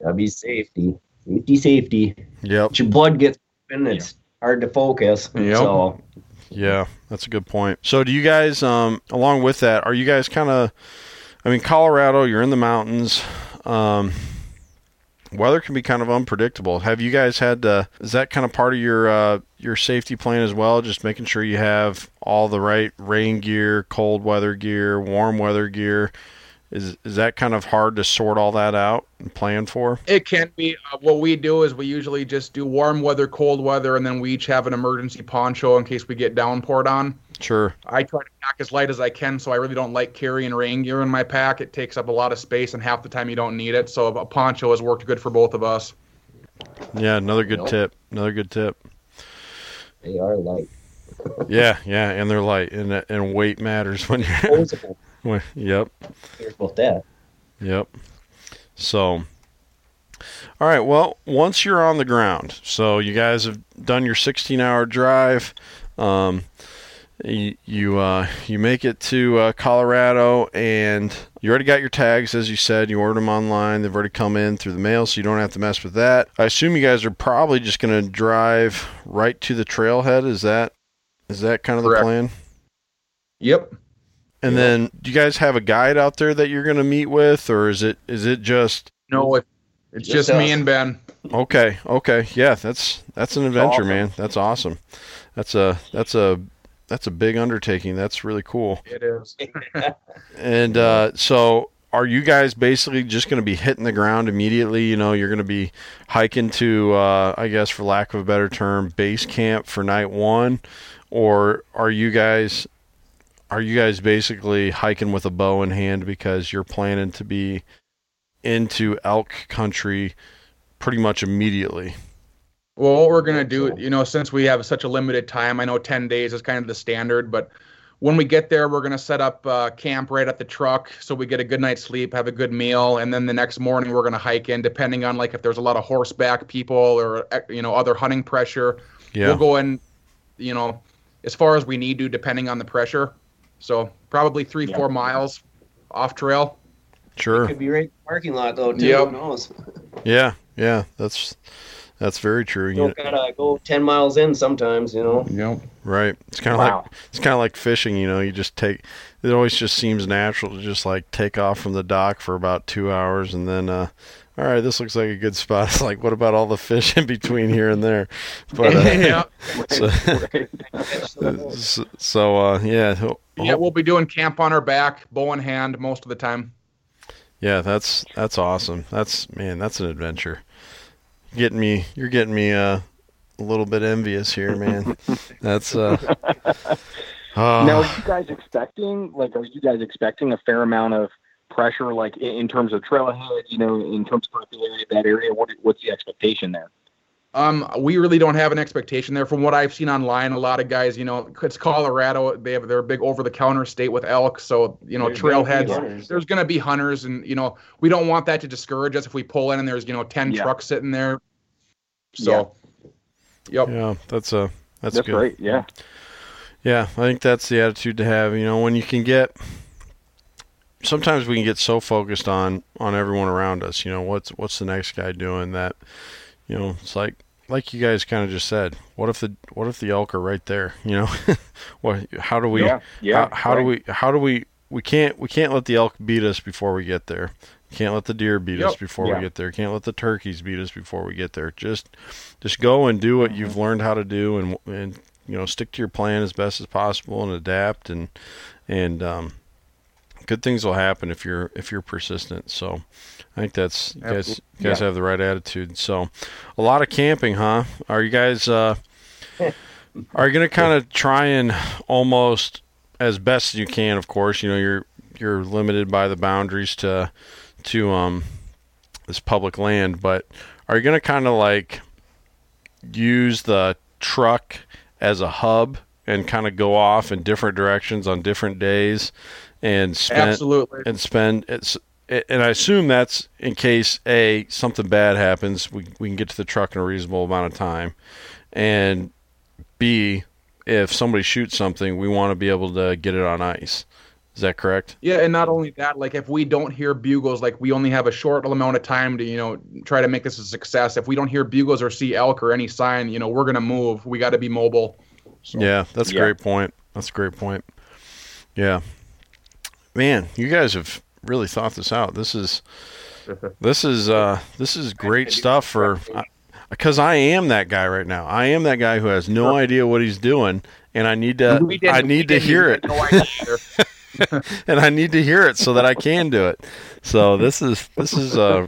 gotta be safety. Safety, safety. Yep. But your blood gets and it's hard to focus. Yep. So Yeah, that's a good point. So, do you guys, um, along with that, are you guys kind of? I mean, Colorado, you're in the mountains. Um, weather can be kind of unpredictable. Have you guys had? Uh, is that kind of part of your uh, your safety plan as well? Just making sure you have all the right rain gear, cold weather gear, warm weather gear, Is is that kind of hard to sort all that out and plan for? It can be. Uh, what we do is we usually just do warm weather, cold weather, and then we each have an emergency poncho in case we get downpoured on. Sure. I try to pack as light as I can, so I really don't like carrying rain gear in my pack. It takes up a lot of space, and half the time you don't need it. So a poncho has worked good for both of us. Yeah, another good Nope. tip. Another good tip. They are light. Yeah, yeah, and they're light, and and weight matters when you're. Disposable. when- yep, Here's about that. yep. So, all right. Well, once you're on the ground, so you guys have done your 16-hour drive. Um, you you, uh, you make it to uh, Colorado, and you already got your tags, as you said. You ordered them online. They've already come in through the mail, so you don't have to mess with that. I assume you guys are probably just going to drive right to the trailhead. Is that is that kind of the plan? Yep. And Yeah. then, do you guys have a guide out there that you're going to meet with, or is it is it just No, it, it's Just just, me and Ben. okay? Okay, yeah, that's that's an adventure, awesome. man. That's awesome. That's a that's a that's a big undertaking. That's really cool. It is. And uh, so, are you guys basically just going to be hitting the ground immediately? You know, you're going to be hiking to, uh, I guess, for lack of a better term, base camp for night one, or are you guys are you guys basically hiking with a bow in hand because you're planning to be into elk country pretty much immediately? Well, what we're gonna do, you know, since we have such a limited time, I know ten days is kind of the standard, but when we get there, we're gonna set up uh, camp right at the truck, so we get a good night's sleep, have a good meal, and then the next morning we're gonna hike in. Depending on like if there's a lot of horseback people or eh, you know other hunting pressure, Yeah. we'll go in, you know, as far as we need to, depending on the pressure. So probably three, Yeah. four miles off trail. Sure. Could be right in the parking lot though too. Yep. Who knows? Yeah. Yeah. That's that's very true. You You, don't gotta go ten miles in sometimes, you know. Yep. right. It's kind of like it's kind of like fishing. You know, you just take. It always just seems natural to just like take off from the dock for about two hours and then. uh all right, this looks like a good spot. It's like, what about all the fish in between here and there? But uh, yeah. so, so, so, uh, yeah, Yeah, we'll be doing camp on our back, bow in hand, most of the time. Yeah, that's that's awesome. That's man, that's an adventure. Getting me, you're getting me uh, a little bit envious here, man. that's uh. oh, Now, are you guys expecting, like, are you guys expecting a fair amount of pressure, like, in, in terms of trailhead, you know, in terms of popularity of that area? What, what's the expectation there? Um, we really don't have an expectation there. From what I've seen online, a lot of guys, you know, it's Colorado. They have they're a big over-the-counter state with elk, so you know, There's gonna trailheads. There's going to be hunters, and you know, we don't want that to discourage us if we pull in and there's you know ten Yeah. trucks sitting there. So, yep. yeah, that's a that's, That's good. great. Yeah. Yeah, I think that's the attitude to have. You know, when you can get sometimes we can get so focused on on everyone around us, you know, what's what's the next guy doing that you know, it's like like you guys kind of just said, what if the what if the elk are right there, you know? what how do we yeah. Yeah. how, how do we how do we we can't we can't let the elk beat us before we get there. Can't let the deer beat us before Yeah. we get there. Can't let the turkeys beat us before we get there. Just just go and do what you've learned how to do and and you know stick to your plan as best as possible and adapt and and um, good things will happen if you're if you're persistent. So I think that's you guys you guys Yeah. have the right attitude. So a lot of camping, huh? Are you guys uh, are you going to kind of try and almost as best as you can? Of course, you know you're you're limited by the boundaries to to um this public land, but are you going to kind of like use the truck as a hub and kind of go off in different directions on different days and spend Absolutely. and spend it's and I assume that's in case a something bad happens, we we can get to the truck in a reasonable amount of time, and b if somebody shoots something, we want to be able to get it on ice. Is that correct? Yeah, and not only that, like if we don't hear bugles, like we only have a short amount of time to, you know, try to make this a success. If we don't hear bugles or see elk or any sign, you know, we're gonna move. We got to be mobile. So, Yeah, that's a great point. That's a great point. Yeah, man, you guys have really thought this out. This is this is uh this is great stuff for because I am that guy right now. I am that guy who has no idea what he's doing, and I need to I need to hear it. no and I need to hear it so that I can do it. So this is this is uh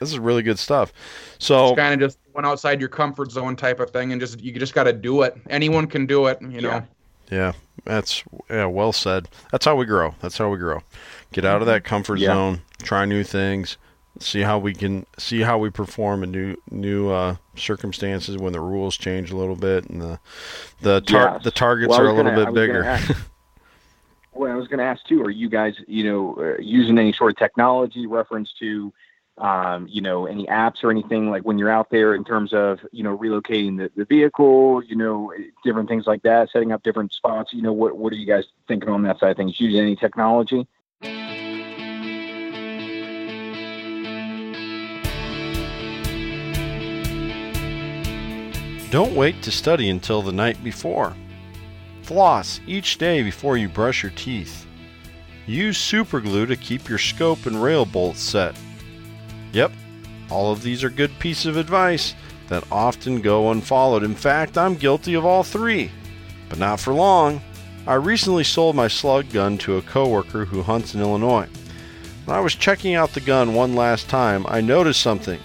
this is really good stuff. So kind of just went outside your comfort zone type of thing, and just you just got to do it. Anyone can do it, you know. Yeah. Yeah, that's yeah, well said. That's how we grow. That's how we grow. Get out of that comfort Yeah. zone, try new things, see how we can see how we perform in new new uh, circumstances when the rules change a little bit and the the tar- Yes. the targets Well, are a little gonna- bit bigger. Well, I was going to ask too. Are you guys, you know, uh, using any sort of technology reference to, um, you know, any apps or anything like when you're out there in terms of, you know, relocating the, the vehicle, you know, different things like that, setting up different spots. You know, what what are you guys thinking on that side of things? Using any technology? Don't wait to study until the night before. Floss each day before you brush your teeth. Use superglue to keep your scope and rail bolts set. Yep, all of these are good pieces of advice that often go unfollowed. In fact, I'm guilty of all three. But not for long. I recently sold my slug gun to a coworker who hunts in Illinois. When I was checking out the gun one last time, I noticed something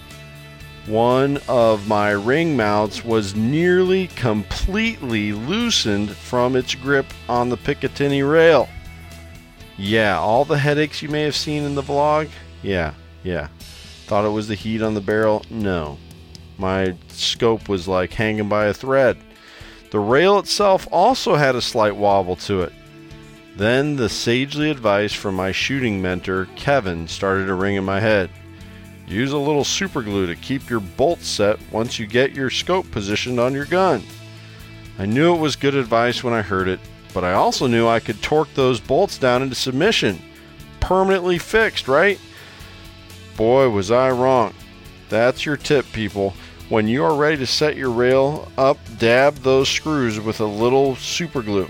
one of my ring mounts was nearly completely loosened from its grip on the Picatinny rail. Yeah, all the headaches you may have seen in the vlog? Yeah, yeah. Thought it was the heat on the barrel? No. My scope was like hanging by a thread. The rail itself also had a slight wobble to it. Then the sagely advice from my shooting mentor, Kevin, started to ring in my head. Use a little super glue to keep your bolts set once you get your scope positioned on your gun. I knew it was good advice when I heard it, but I also knew I could torque those bolts down into submission. Permanently fixed, right? Boy, was I wrong. That's your tip, people. When you are ready to set your rail up, dab those screws with a little super glue.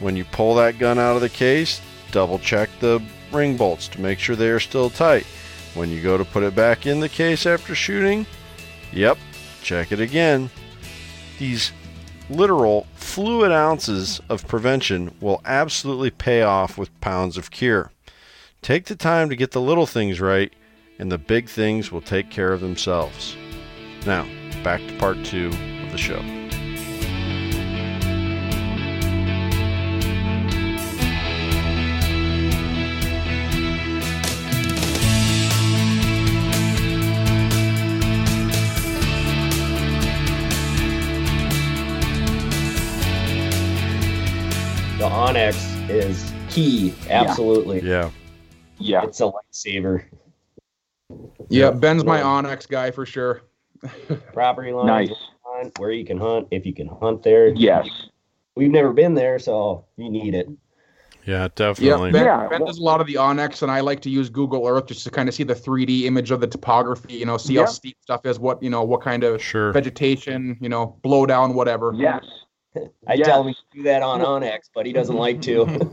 When you pull that gun out of the case, double check the ring bolts to make sure they are still tight. When you go to put it back in the case after shooting, yep, check it again. These literal fluid ounces of prevention will absolutely pay off with pounds of cure. Take the time to get the little things right, and the big things will take care of themselves. Now, back to part two of the show. The onX is key. Absolutely. Yeah. Yeah. It's a lifesaver. Yeah, Ben's my onX guy for sure. Property line, Nice. line, where you can hunt, if you can hunt there. Yes. We've never been there, so you need it. Yeah, Yeah, definitely. Ben, Yeah, ben does a lot of the onX, and I like to use Google Earth just to kind of see the 3D image of the topography. You know, see Yeah. how steep stuff is, what you know, what kind of Sure. vegetation, you know, blow down, whatever. Yes. I Yes. tell him to do that on onX, but he doesn't like to.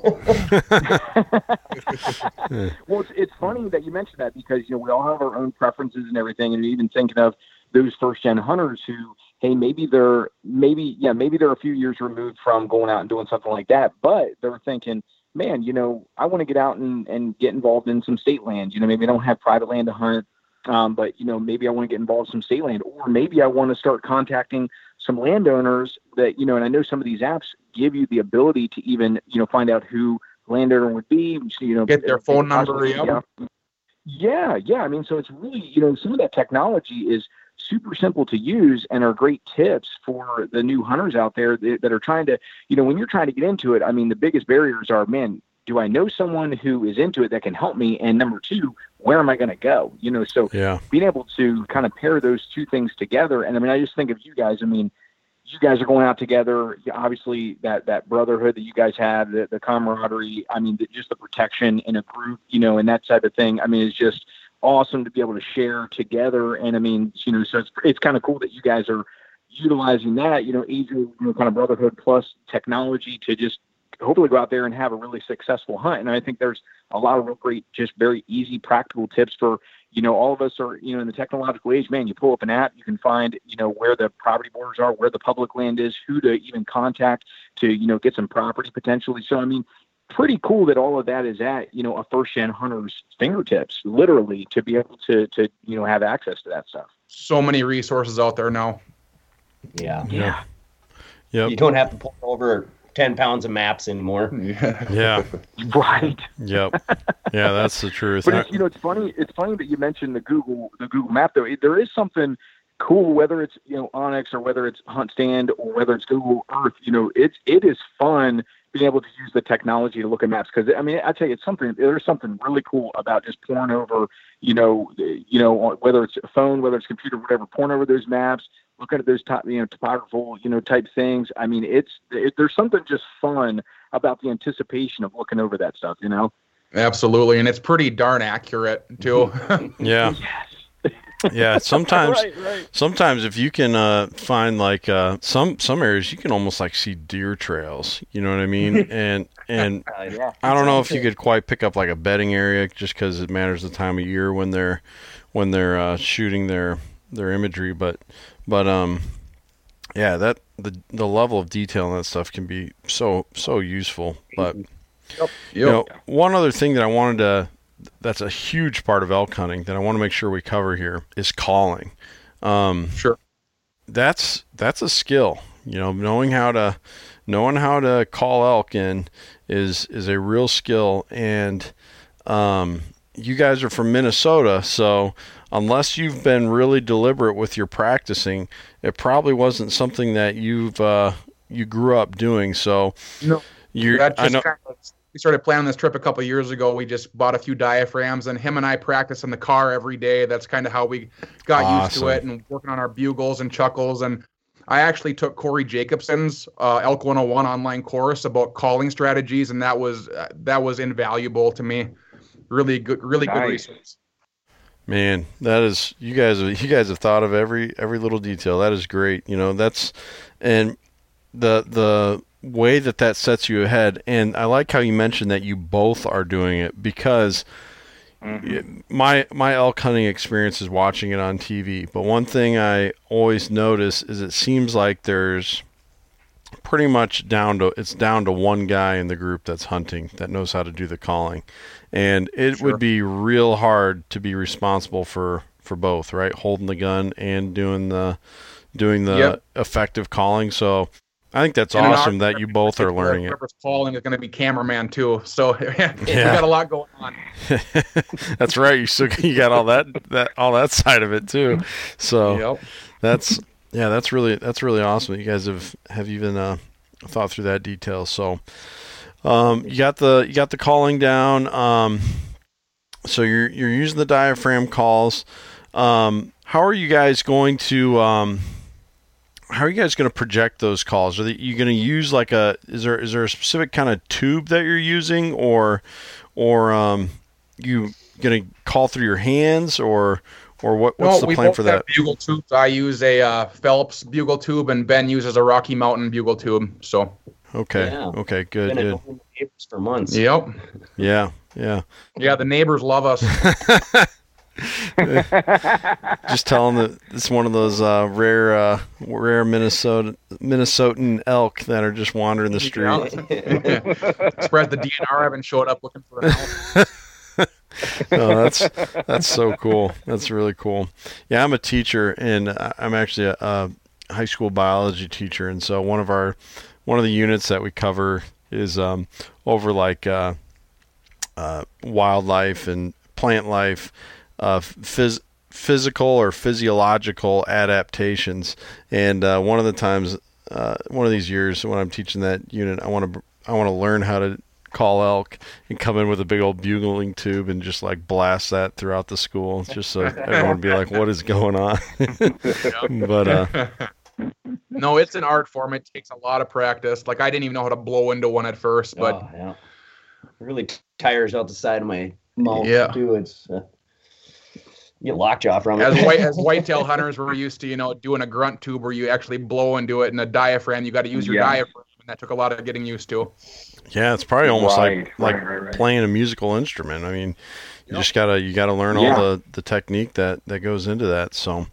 well, it's, it's funny that you mentioned that because you know we all have our own preferences and everything, and even thinking of those first gen hunters who, hey, maybe they're maybe yeah maybe they're a few years removed from going out and doing something like that, but they're thinking, man, you know, I want to get out and and get involved in some state land. You know, maybe I don't have private land to hunt. Um, but you know, maybe I want to get involved in some state land, or maybe I want to start contacting some landowners that you know. And I know some of these apps give you the ability to even you know find out who landowner would be. You know, Get their phone number. Yeah. yeah, yeah. I mean, so it's really you know some of that technology is super simple to use and are great tips for the new hunters out there that, that are trying to you know when you're trying to get into it. I mean, the biggest barriers are man. Do I know someone who is into it that can help me? And number two, where am I going to go? You know, so Yeah. being able to kind of pair those two things together. And I mean, I just think of you guys. I mean, you guys are going out together. Obviously, that that brotherhood that you guys have, the, the camaraderie. I mean, the, just the protection in a group, you know, and that type of thing. I mean, it's just awesome to be able to share together. And I mean, you know, so it's it's kind of cool that you guys are utilizing that, you know, easy, you know, kind of brotherhood plus technology to just hopefully go out there and have a really successful hunt. And I think there's a lot of real great, just very easy, practical tips for, you know, all of us are, you know, in the technological age, man, you pull up an app, you can find, you know, where the property borders are, where the public land is, who to even contact to, you know, get some property potentially. So, I mean, pretty cool that all of that is at you know a first gen hunter's fingertips, literally, to be able to to you know have access to that stuff. So many resources out there now. Yeah. Yeah. Yep. You don't have to pull over 10 pounds of maps anymore. Yeah. Yeah. Right. Yep. Yeah, that's the truth. But it's, you know, it's funny. It's funny that you mentioned the Google the Google Map though. It, there is something cool, whether it's you know onX or whether it's HuntStand or whether it's Google Earth. You know, it's it is fun being able to use the technology to look at maps because I mean I tell you it's something there's something really cool about just pouring over you know you know whether it's a phone whether it's computer whatever pouring over those maps looking at those top you know topographical you know type things I mean it's it, there's something just fun about the anticipation of looking over that stuff you know Absolutely, and it's pretty darn accurate too. yeah. Yeah, sometimes right right sometimes if you can uh, find like uh, some some areas you can almost like see deer trails, you know what I mean? And and Uh, yeah I don't know if you could quite pick up like a bedding area just because it matters the time of year when they're when they're uh, shooting their their imagery, but but um yeah that the the level of detail in that stuff can be so so useful. But Yep. you know one other thing that I wanted to that's a huge part of elk hunting that I want to make sure we cover here is calling. Um, Sure. that's that's a skill. You know, knowing how to knowing how to call elk in is is a real skill. And um, you guys are from Minnesota, so unless you've been really deliberate with your practicing, it probably wasn't something that you've uh, you grew up doing. So No. you, That I know, kind of, we started planning this trip a couple of years ago. We just bought a few diaphragms, and him and I practice in the car every day. That's kind of how we got used to it, and working on our bugles and chuckles. And I actually took Corey Jacobsen's uh, Elk 101 online course about calling strategies, and that was uh, that was invaluable to me. Really good, really good resource. Man, that is you guys. You guys have thought of every every little detail. That is great. You know that's and the the way that that sets you ahead. And I like how you mentioned that you both are doing it because mm-hmm. my my elk hunting experience is watching it on TV. But one thing I always notice is it seems like there's pretty much down to it's down to one guy in the group that's hunting that knows how to do the calling and it Sure. would be real hard to be responsible for for both right holding the gun and doing the doing the Yep. effective calling so i think that's And awesome that you both are learning it calling is going to be cameraman too. So yeah, we got a lot going on. that's right you still you got all that that all that side of it too so Yep. that's yeah that's really that's really awesome you guys have have even uh, thought through that detail. So um, you got the you got the calling down um, so you're you're using the diaphragm calls. Um, how are you guys going to um, how are you guys going to project those calls? Are you going to use like a is there is there a specific kind of tube that you're using or or um, you going to call through your hands or or what what's the we plan both for have that Bugle tubes. I use a uh, Phelps bugle tube, and Ben uses a Rocky Mountain bugle tube. So, Okay. Yeah. Okay. Good. Been Good. in the papers for months. yep, Yeah. Yeah. yeah, the neighbors love us. Just telling that it's one of those uh, rare, uh, rare Minnesota Minnesotan elk that are just wandering the street. Spread the DNR I haven't showed up looking for an elk. Oh, that's that's so cool. That's really cool. Yeah, I'm a teacher, and I'm actually a, a high school biology teacher, and so one of our one of the units that we cover is um, over like uh, uh, wildlife and plant life, uh, phys- physical or physiological adaptations. And uh, one of the times, uh, one of these years when I'm teaching that unit, I want to I want to learn how to call elk and come in with a big old bugling tube and just like blast that throughout the school just so everyone would be like what is going on but uh no, it's an art form. It takes a lot of practice. Like I didn't even know how to blow into one at first, but oh, yeah. Really t- tires out the side of my mouth Yeah. too. It's uh, you get lockjaw from it. as white as whitetail hunters, we're used to you know doing a grunt tube where you actually blow into it, and a diaphragm you got to use your Yeah. diaphragm, and that took a lot of getting used to. yeah it's probably almost Right, like like right, right, right. playing a musical instrument i mean you Yep. just gotta you gotta learn Yeah. all the the technique that that goes into that so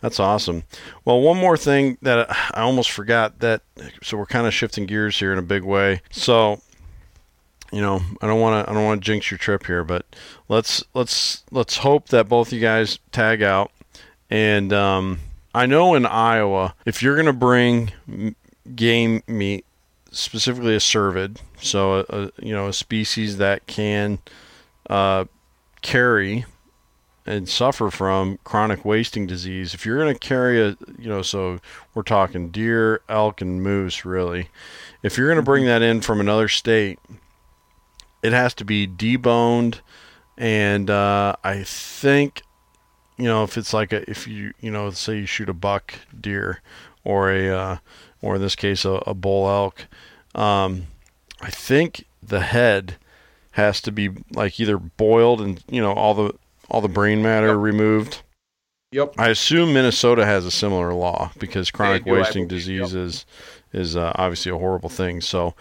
that's awesome well one more thing that i almost forgot that so we're kind of shifting gears here in a big way so you know, I don't want to I don't want to jinx your trip here, but let's let's let's hope that both you guys tag out. And um, I know in Iowa, if you're going to bring game meat, specifically a cervid, so a, a, you know a species that can uh, carry and suffer from chronic wasting disease. If you're going to carry a, you know, so we're talking deer, elk, and moose, really. If you're going to bring that in from another state, it has to be deboned, and uh, I think, you know, if it's like a, if you, you know, say you shoot a buck deer, or a, uh, or in this case a, a bull elk, um, I think the head has to be like either boiled and you know all the all the brain matter Yep. removed. Yep. I assume Minnesota has a similar law because chronic do, wasting disease yep. is is uh, obviously a horrible thing. So,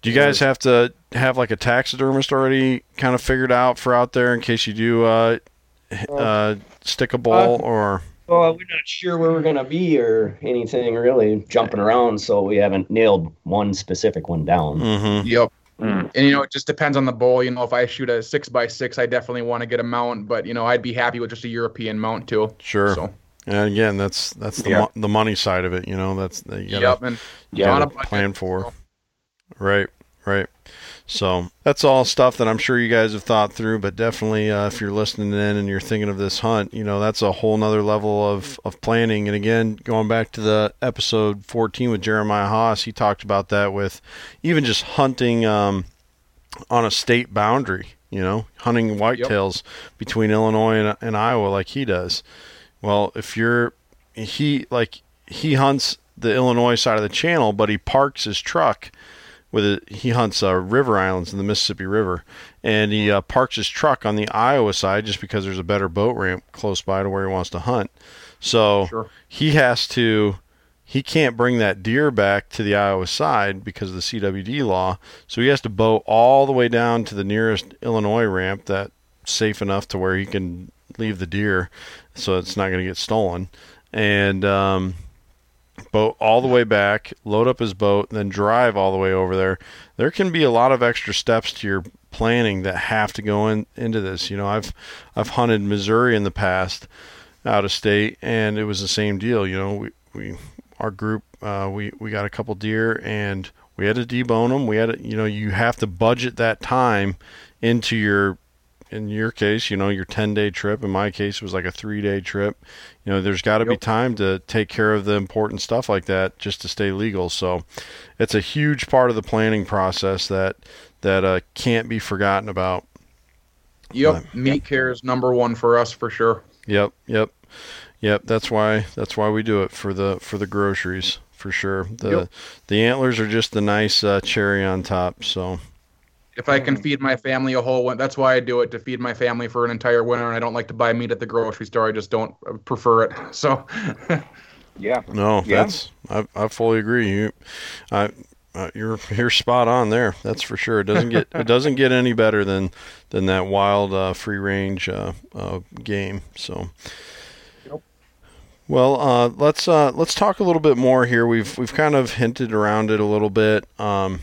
do you guys have to have like a taxidermist already kind of figured out for out there in case you do uh, h- uh, stick a bull or? Well, we're not sure where we're gonna be or anything really jumping around, so we haven't nailed one specific one down. Mm-hmm. Yep. Mm. And you know, it just depends on the bull. You know, if I shoot a six by six, I definitely want to get a mount, but you know, I'd be happy with just a European mount too. Sure. So And again, that's that's the Yeah. mo- the money side of it. You know, that's you gotta yep, and you Yeah. on a gotta plan for. so. Right, right. So that's all stuff that I'm sure you guys have thought through, but definitely uh, if you're listening in and you're thinking of this hunt, you know, that's a whole nother level of, of planning. And again, going back to the episode 14 with Jeremiah Haas, he talked about that with even just hunting um, on a state boundary, you know, hunting whitetails between Illinois and, and Iowa like he does. Well, if you're, he, like, he hunts the Illinois side of the channel, but he parks his truck with it. He hunts uh, river islands in the Mississippi River, and he uh, parks his truck on the Iowa side just because there's a better boat ramp close by to where he wants to hunt. So Sure. he has to. He can't bring that deer back to the Iowa side because of the CWD law. So he has to boat all the way down to the nearest Illinois ramp that's safe enough to where he can leave the deer, so it's not going to get stolen. And um, boat all the way back, load up his boat, then drive all the way over there. There can be a lot of extra steps to your planning that have to go in into this. You know, I've I've hunted Missouri in the past, out of state, and it was the same deal. You know, we we our group uh, we we got a couple deer and we had to debone them. We had to, you know you have to budget that time into your in your case, you know, your 10 day trip. In my case, it was like a three day trip. You know, there's got to be time to take care of the important stuff like that just to stay legal. So it's a huge part of the planning process that, that uh, can't be forgotten about. Yep, meat care is number one for us for sure. Yep. Yep. Yep. That's why, that's why we do it for the, for the groceries for sure. The, Yep. the antlers are just the nice uh, cherry on top. So If I can feed my family a whole one, that's why I do it to feed my family for an entire winter. And I don't like to buy meat at the grocery store. I just don't uh, prefer it. So, Yeah. No, Yeah. that's I, I fully agree. You, I, uh, you're you're spot on there. That's for sure. It doesn't get it doesn't get any better than than that wild uh, free range uh, uh, game. So. Yep. Well, uh, let's uh, let's talk a little bit more here. We've we've kind of hinted around it a little bit. Um,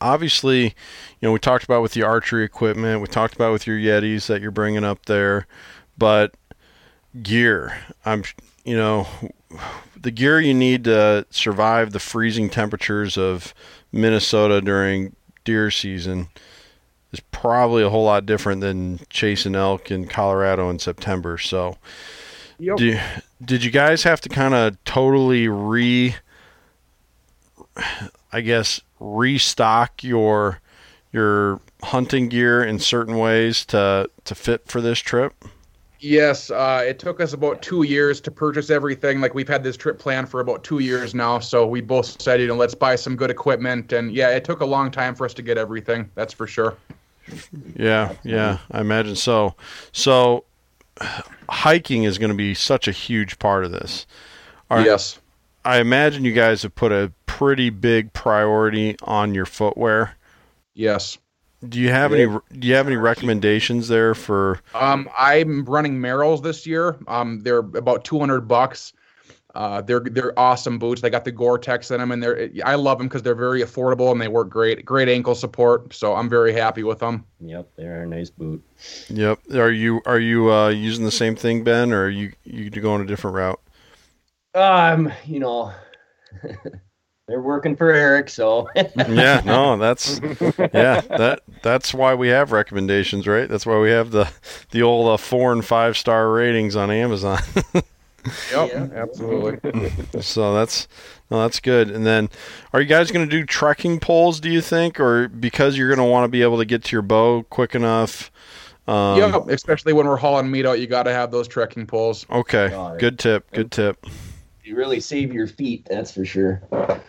obviously, you know, we talked about with the archery equipment. We talked about with your Yetis that you're bringing up there, but gear. I'm, you know, the gear you need to survive the freezing temperatures of Minnesota during deer season is probably a whole lot different than chasing elk in Colorado in September. So, Yep. do, did you guys have to kind of totally re, I guess, restock your your hunting gear in certain ways to to fit for this trip? yes, uh, it took us about two years to purchase everything. Like we've had this trip planned for about two years now. So we both said, you know, let's buy some good equipment. And yeah, it took a long time for us to get everything. That's for sure. Yeah, yeah, I imagine so. So, hiking is going to be such a huge part of this. Are- yes. I imagine you guys have put a pretty big priority on your footwear. Yes. Do you have any? Do you have any recommendations there for? Um, I'm running Merrells this year. Um, they're about 200 bucks. Uh, they're they're awesome boots. They got the Gore-Tex in them, and they're I love them because they're very affordable and they work great. Great ankle support, so I'm very happy with them. Yep, they're a nice boot. Yep. Are you are you uh, using the same thing, Ben, or are you you going a different route? Um, you know, they're working for Erek, so yeah, no, that's yeah, that that's why we have recommendations, right? That's why we have the the old uh, four and five star ratings on Amazon. Yep, Yeah. absolutely. so that's no, that's good. And then, are you guys going to do trekking poles? Do you think, or because you're going to want to be able to get to your bow quick enough? Um, yeah, especially when we're hauling meat out, you got to have those trekking poles. Okay. Good tip. Good tip. You really save your feet. That's for sure.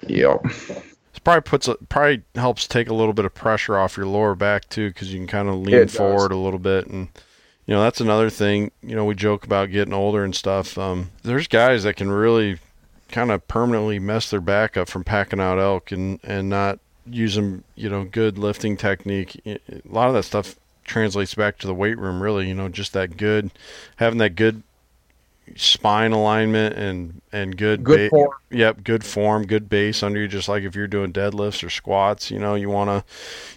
Yep. It probably puts a, probably helps take a little bit of pressure off your lower back too, because you can kind of lean It does. forward a little bit, and you know that's another thing. You know, we joke about getting older and stuff. Um, there's guys that can really kind of permanently mess their back up from packing out elk and and not using you know good lifting technique. A lot of that stuff translates back to the weight room. Really, you know, just that good having that good spine alignment and and good Good ba- form. Yep, good form, good base under you. Just like if you're doing deadlifts or squats, you know, you wanna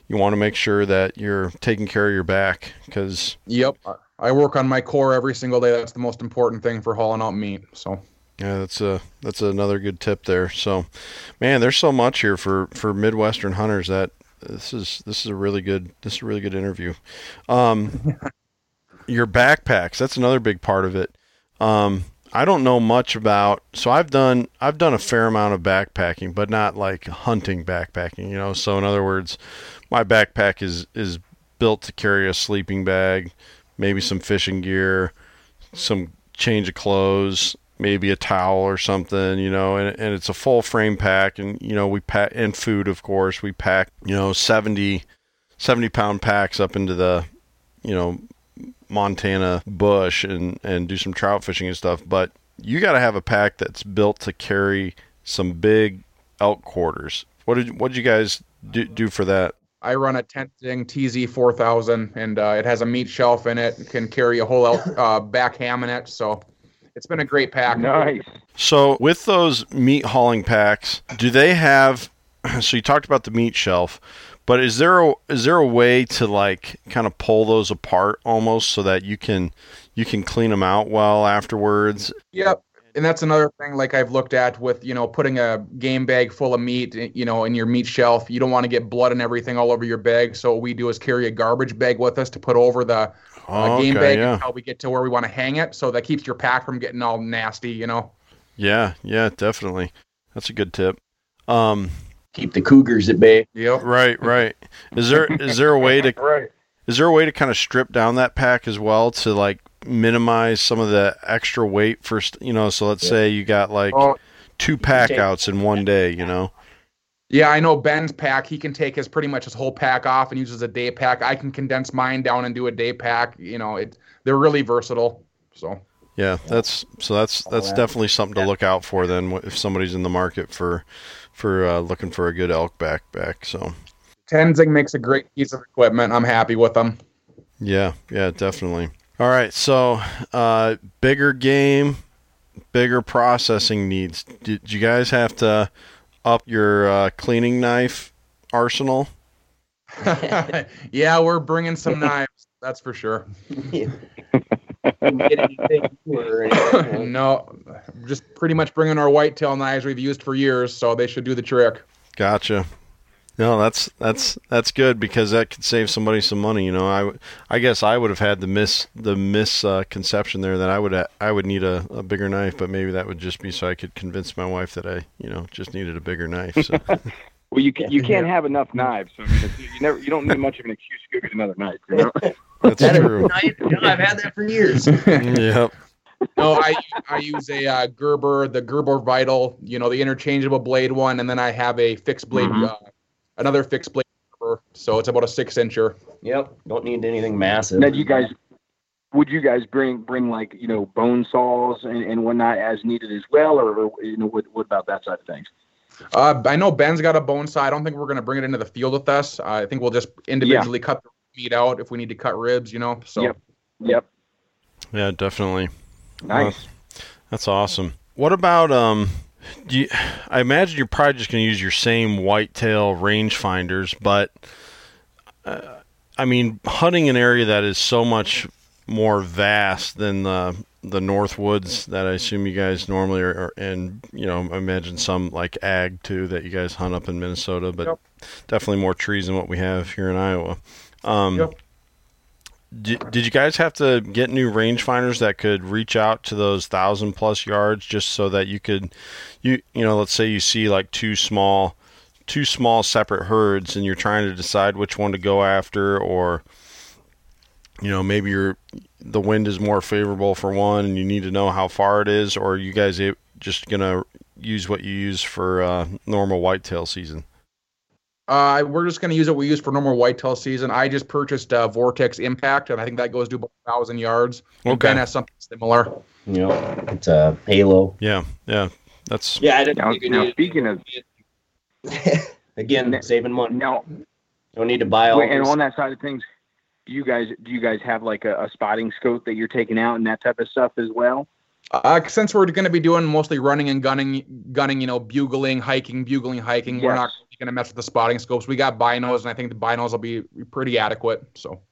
you want to make sure that you're taking care of your back because Yep. I- I work on my core every single day. That's the most important thing for hauling out meat. So yeah, that's a that's another good tip there. So, man, there's so much here for for Midwestern hunters that this is this is a really good this is a really good interview. Um, your backpacks, that's another big part of it. Um, I don't know much about so I've done I've done a fair amount of backpacking, but not like hunting backpacking, you know. So in other words, my backpack is is built to carry a sleeping bag, maybe some fishing gear, some change of clothes, maybe a towel or something, you know, and, and it's a full frame pack and you know, we pack and food of course. We pack, you know, 70 70 pound packs up into the, you know, Montana bush and and do some trout fishing and stuff, but you got to have a pack that's built to carry some big elk quarters. What did what did you guys do, do for that? I run a Tenzing TZ 4000, and uh, it has a meat shelf in it. Can carry a whole elk, uh, back ham in it. So it's been a great pack. Nice. So with those meat hauling packs, do they have? So you talked about the meat shelf, but is there a is there a way to like kind of pull those apart almost so that you can you can clean them out well afterwards? Yep. And that's another thing like I've looked at with, you know, putting a game bag full of meat, you know, in your meat shelf. You don't want to get blood and everything all over your bag. So what we do is carry a garbage bag with us to put over the uh, game okay, bag yeah. until we get to where we want to hang it. So that keeps your pack from getting all nasty, you know. Yeah, yeah, definitely. That's a good tip. Um, Keep the cougars at bay. Yep. right, right. Is there is there a way to Right. Is there a way to kind of strip down that pack as well to like minimize some of the extra weight for you know? So let's Yeah. say you got like two pack outs in one day, you know? Yeah, I know Ben's pack. He can take his pretty much his whole pack off and uses a day pack. I can condense mine down and do a day pack. You know, it they're really versatile. So Yeah, that's so that's that's definitely something to look out for then if somebody's in the market for for uh, looking for a good elk backpack. So Tenzing makes a great piece of equipment. I'm happy with them. yeah, yeah, definitely. All right, so uh, bigger game, bigger processing needs. Did you guys have to up your uh, cleaning knife arsenal? yeah, we're bringing some knives. That's for sure. Didn't get anything or anything. no, just pretty much bringing our whitetail knives we've used for years, so they should do the trick. Gotcha. No, that's that's that's good because that could save somebody some money. You know, I, w- I guess I would have had the miss the misconception uh, there that I would I would need a, a bigger knife, but maybe that would just be so I could convince my wife that I you know just needed a bigger knife. So Well, you can, you can't have enough knives. So I mean, it's- you never you don't need much of an excuse to go get another knife. You know? that's That is- true. I, I've had that for years. yep. no, I I use a uh, Gerber, the Gerber Vital, you know, the interchangeable blade one, and then I have a fixed blade, Mhm. uh, another fixed blade. Gerber, So it's about a six incher. Yep. Don't need anything massive. now, do you guys would you guys bring bring like you know bone saws and, and whatnot as needed as well, or, or you know what what about that side of things? Uh, I know Ben's got a bone saw. I don't think we're going to bring it into the field with us. Uh, I think we'll just individually cut the meat out if we need to cut ribs, you know. So Yep. Yep. Yeah, definitely. Nice. That's awesome. what about um? Do you, I imagine you're probably just going to use your same whitetail rangefinders, but uh, I mean, hunting an area that is so much more vast than the the North Woods that I assume you guys normally are, are and you know, I imagine some like ag too that you guys hunt up in Minnesota, but Yep. definitely more trees than what we have here in Iowa. Um, Yep. did, did you guys have to get new rangefinders that could reach out to those thousand plus yards just so that you could you you know let's say you see like two small two small separate herds and you're trying to decide which one to go after or you know maybe you're the wind is more favorable for one and you need to know how far it is or are you guys just gonna use what you use for uh, normal whitetail season Uh, we're just going to use what we use for normal whitetail season. I just purchased uh, Vortex Impact, and I think that goes to about a thousand yards. Okay. Ben has something similar. Yeah, it's a Halo. yeah yeah that's Yeah, I didn't Now, now speaking of Again, saving money. No, Don't need to buy all. wait, and on that side of things, do you guys do you guys have like a, a spotting scope that you're taking out and that type of stuff as well? Uh, since we're going to be doing mostly running and gunning, gunning, you know, bugling, hiking, bugling, hiking, we're not going to mess with the spotting scopes. We got binos, and I think the binos will be pretty adequate. So,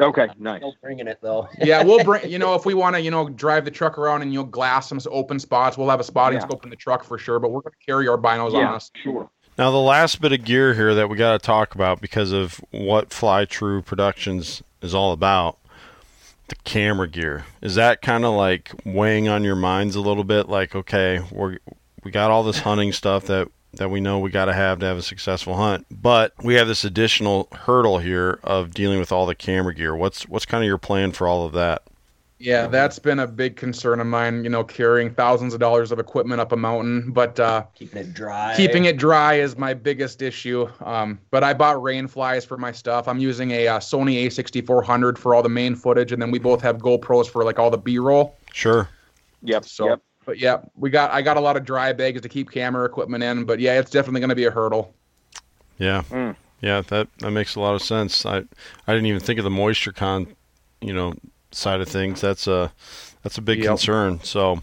Okay, nice. Still bringing it though. yeah, we'll bring, you know, if we want to, you know, drive the truck around and you'll glass some open spots, we'll have a spotting Yeah. scope in the truck for sure. But we're going to carry our binos on Yeah, us. sure. Now, the last bit of gear here that we got to talk about because of what Fly True Productions is all about the camera gear. Is that kind of like weighing on your minds a little bit? Like, okay, we're, we got all this hunting stuff that, that we know we got to have to have a successful hunt, but we have this additional hurdle here of dealing with all the camera gear. What's, what's kind of your plan for all of that? Yeah, that's been a big concern of mine, you know, carrying thousands of dollars of equipment up a mountain. But uh, Keeping it dry. keeping it dry is my biggest issue. Um, but I bought rain flies for my stuff. I'm using a uh, Sony A6400 for all the main footage, and then we both have GoPros for like all the B-roll. Sure. Yep. So, yep. but yeah, we got I got a lot of dry bags to keep camera equipment in. But yeah, it's definitely going to be a hurdle. Yeah. Mm. Yeah, that that makes a lot of sense. I I didn't even think of the moisture con, you know, side of things. That's a that's a big Yep. concern. So,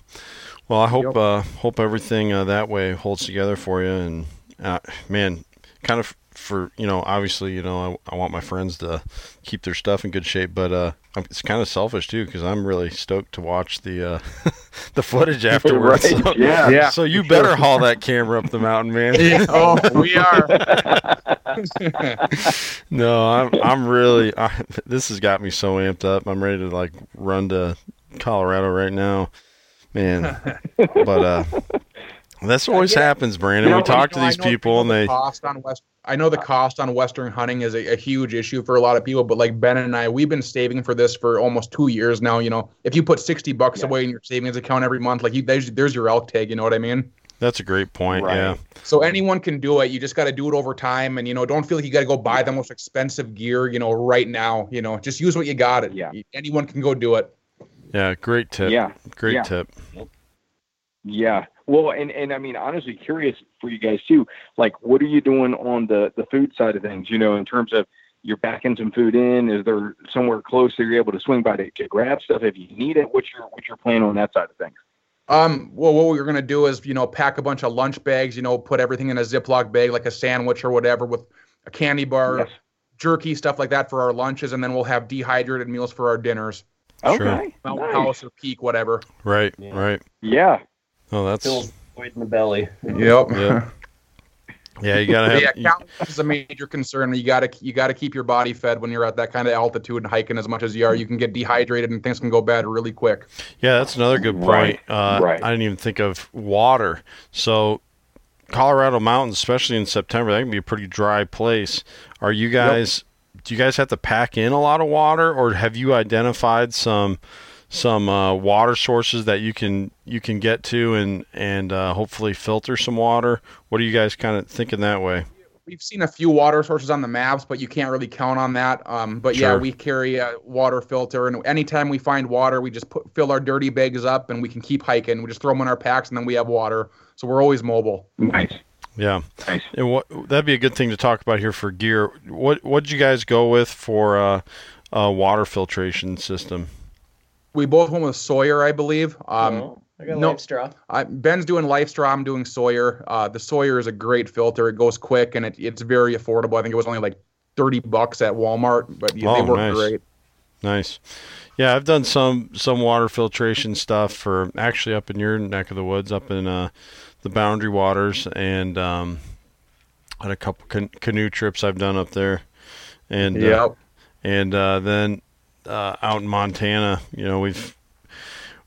well, I hope Yep. uh hope everything uh, that way holds together for you and uh, man, kind of for, you know, obviously, you know, I, I want my friends to keep their stuff in good shape, but uh I'm- it's kind of selfish too cuz I'm really stoked to watch the uh the footage afterwards. Right, So, yeah. Yeah, so you for sure. better haul that camera up the mountain, man. oh, we are. No, I'm I'm really I, this has got me so amped up. I'm ready to like run to Colorado right now, man. but uh, that's always Yeah. happens, Brandon. You we talk you to know, I these people and they cost on West. I know the uh, cost on Western hunting is a, a huge issue for a lot of people, but like Ben and I, we've been saving for this for almost two years now. You know, if you put sixty bucks Yeah. away in your savings account every month, like you, there's there's your elk tag. You know what I mean? that's a great point. Right. Yeah, So anyone can do it. You just got to do it over time, and you know, don't feel like you got to go buy the most expensive gear. You know, right now. You know, just use what you got. It. Yeah. Anyone can go do it. yeah, great tip. Yeah. great yeah. tip. Yeah. Well, and and I mean, honestly, curious for you guys too. Like, what are you doing on the the food side of things? You know, in terms of you're backing some food in. Is there somewhere close that you're able to swing by to, to grab stuff if you need it? What's your what's your plan on that side of things? Um, well, what we're gonna do is, you know, pack a bunch of lunch bags. You know, put everything in a Ziploc bag, like a sandwich or whatever, with a candy bar, Yes. jerky, stuff like that for our lunches, and then we'll have dehydrated meals for our dinners. Okay. Mountain nice. House or Peak, whatever. Right, Yeah. right. Yeah. Oh, that's Fills void in the belly. Yep. Yeah. yeah. You gotta have. yeah, calories is a major concern. You gotta you gotta keep your body fed when you're at that kind of altitude and hiking as much as you are. You can get dehydrated and things can go bad really quick. Yeah, that's another good point. Right, Uh, right. I didn't even think of water. So, Colorado mountains, especially in September, that can be a pretty dry place. Are you guys? Do you guys have to pack in a lot of water, or have you identified some some uh, water sources that you can you can get to and and uh, hopefully filter some water? What are you guys kind of thinking that way? We've seen a few water sources on the maps, but you can't really count on that. Um, but yeah, we carry a water filter, and anytime we find water, we just put fill our dirty bags up, and we can keep hiking. We just throw them in our packs, and then we have water. So we're always mobile. Nice. Yeah, Nice. and what that'd be a good thing to talk about here for gear. What what did you guys go with for uh, a water filtration system? We both went with Sawyer, I believe. Um, Oh. I got No. LifeStraw. I, Ben's doing LifeStraw. I'm doing Sawyer. Uh, the Sawyer is a great filter. It goes quick and it, it's very affordable. I think it was only like thirty bucks at Walmart, but yeah, Oh, they work nice. great. Nice. Yeah, I've done some some water filtration stuff for actually up in your neck of the woods, up in uh, the Boundary Waters, and um, had a couple can- canoe trips I've done up there, and uh, and uh, then uh, out in Montana, you know, we've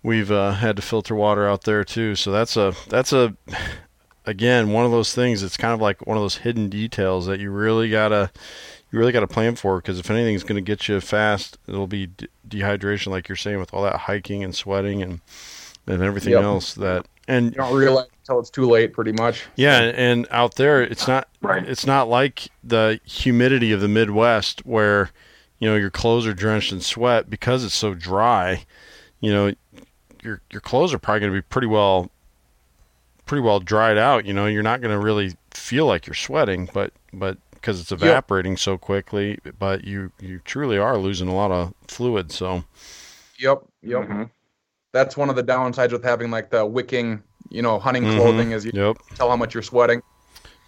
we've uh, had to filter water out there too. So that's a that's a again one of those things. It's kind of like one of those hidden details that you really gotta you really gotta plan for because if anything's going to get you fast, it'll be de- dehydration, like you're saying, with all that hiking and sweating and and everything Yep. else that and You don't realize until it's too late, pretty much. yeah, and out there, it's not Right. it's not like the humidity of the Midwest where you know your clothes are drenched in sweat because it's so dry. You know, your your clothes are probably going to be pretty well pretty well dried out. You know, you're not going to really feel like you're sweating, but but because it's evaporating so quickly, but you you truly are losing a lot of fluid. So Yep. Yep. Mhm. That's one of the downsides with having like the wicking, you know, hunting Mhm. clothing is you yep. tell how much you're sweating.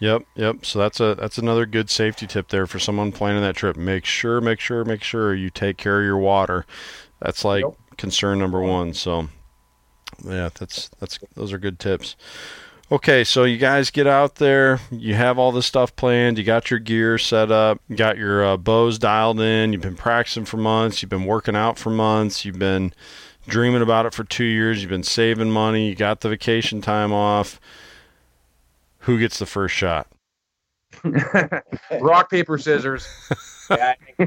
Yep, yep. So that's a that's another good safety tip there for someone planning that trip. Make sure, make sure, make sure you take care of your water. That's like Yep. concern number one. So yeah, that's that's those are good tips. Okay, so you guys get out there. You have all this stuff planned. You got your gear set up. You got your uh, bows dialed in. You've been practicing for months. You've been working out for months. You've been dreaming about it for two years. You've been saving money. You got the vacation time off. Who gets the first shot? Rock, paper, scissors. yeah, I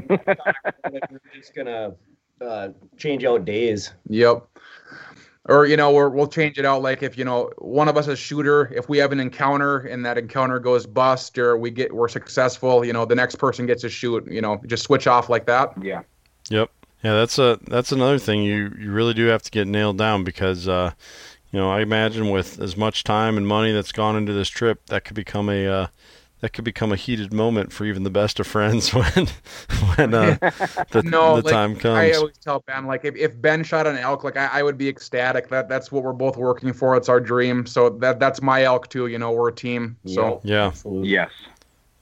think we're just gonna uh, change out days. Yep. Or you know, we're, we'll change it out. Like if you know one of us is shooter, if we have an encounter and that encounter goes bust, or we get we're successful, you know, the next person gets to shoot. You know, just switch off like that. Yeah. Yep. Yeah, that's a that's another thing you you really do have to get nailed down because uh, you know I imagine with as much time and money that's gone into this trip, that could become a uh, that could become a heated moment for even the best of friends when when uh, the, No, the like, time comes. I always tell Ben, like if, if Ben shot an elk, like I, I would be ecstatic. That that's what we're both working for. It's our dream. So that that's my elk too. You know, we're a team. So Yeah. absolutely. Yes.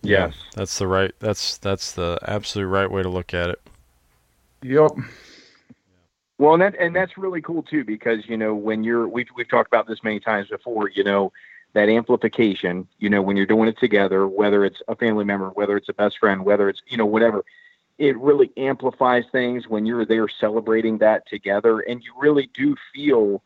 Yes. That's the right. That's that's the absolute right way to look at it. yep. Well, and that and that's really cool too because you know when you're we've we've talked about this many times before. You know that amplification. You know when you're doing it together, whether it's a family member, whether it's a best friend, whether it's you know whatever, it really amplifies things when you're there celebrating that together, and you really do feel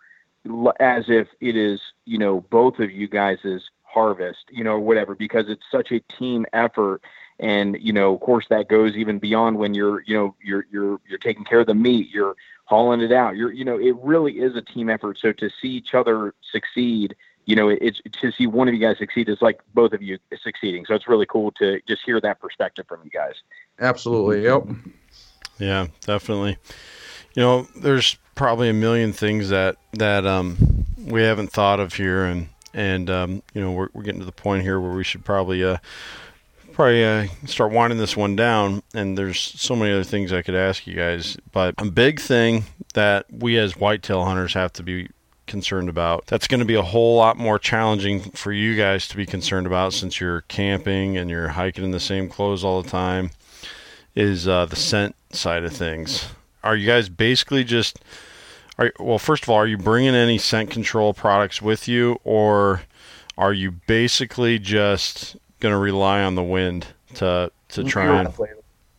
as if it is you know both of you guys' harvest, you know, whatever, because it's such a team effort and you know of course that goes even beyond when you're you know you're you're you're taking care of the meat you're hauling it out you're you know it really is a team effort so to see each other succeed you know it's to see one of you guys succeed is like both of you succeeding so it's really cool to just hear that perspective from you guys Absolutely. Yep. Yeah, definitely. You know, there's probably a million things that that um, we haven't thought of here, and and um, you know we're we're getting to the point here where we should probably uh, probably uh, start winding this one down. And there's so many other things I could ask you guys, but a big thing that we as whitetail hunters have to be concerned about. That's going to be a whole lot more challenging for you guys to be concerned about since you're camping and you're hiking in the same clothes all the time. Is uh, the scent side of things? Are you guys basically just are well? First of all, are you bringing any scent control products with you, or are you basically just going to rely on the wind to to try and?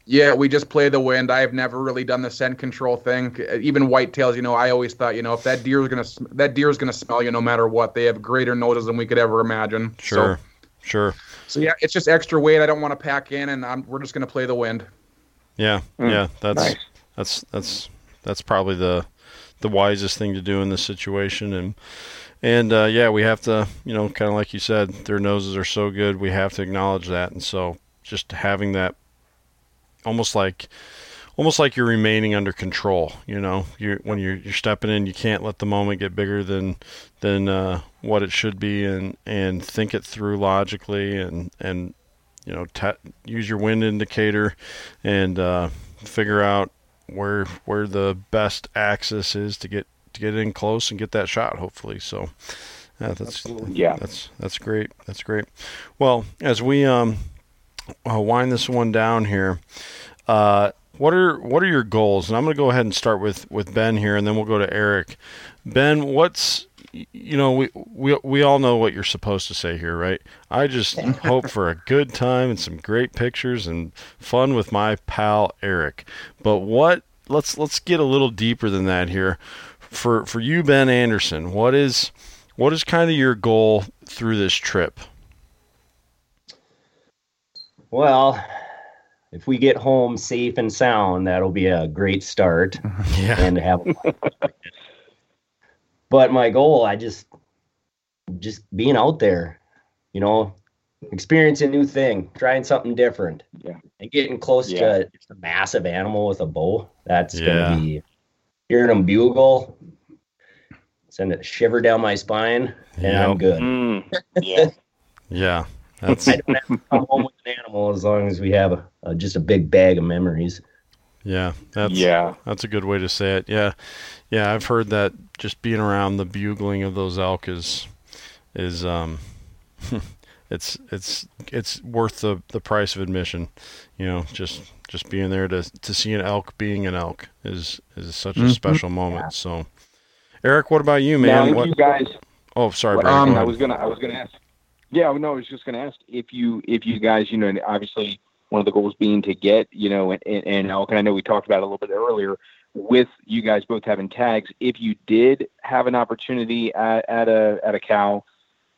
Yeah, we just play the wind. I've never really done the scent control thing. Even whitetails, you know, I always thought, you know, if that deer is gonna that deer is gonna smell you no matter what. They have greater noses than we could ever imagine. Sure, So, sure. so yeah, it's just extra weight. I don't want to pack in, and I'm, we're just gonna play the wind. Yeah, Mm, yeah. That's nice that's that's that's probably the the wisest thing to do in this situation and and uh, yeah we have to you know kind of like you said their noses are so good we have to acknowledge that. And so just having that almost like almost like you're remaining under control you know? You when you're you're stepping in you can't let the moment get bigger than than uh, what it should be and and think it through logically and and you know ta use your wind indicator and uh, figure out where where the best axis is to get to get in close and get that shot. Hopefully, so yeah, that's Yeah. that's that's great. That's great. Well, as we um uh, wind this one down here, uh, what are what are your goals? And I'm going to go ahead and start with with Ben here, and then we'll go to Erek. Ben, what's you know we we we all know what you're supposed to say here, right? I just hope for a good time and some great pictures and fun with my pal Erek. But what? Let's let's get a little deeper than that here. For for you, Ben Anderson, what is what is kind of your goal through this trip? Well, if we get home safe and sound, that'll be a great start Yeah, and have. but my goal, I just, just being out there, you know, experiencing a new thing, trying something different, Yeah. and getting close Yeah. to just a massive animal with a bow. That's Yeah. gonna be hearing them bugle, send a shiver down my spine, and Yep. I'm good. Mm, yeah. yeah. That's I don't have to come home with an animal as long as we have a, a just a big bag of memories. yeah. That's yeah. That's a good way to say it. Yeah, yeah. I've heard that just being around the bugling of those elk is is um, it's it's it's worth the the price of admission. You know, just just being there to to see an elk being an elk is is such a Mhm. special moment. So, Erek, what about you, man? if What? you guys, Oh, sorry, Well, Brandon. um, go I was gonna, I was gonna ask. Yeah, no, I was just gonna ask if you, if you guys, you know, and obviously one of the goals being to get, you know, an, an elk, and I know we talked about it a little bit earlier. With you guys both having tags, if you did have an opportunity at, at a at a cow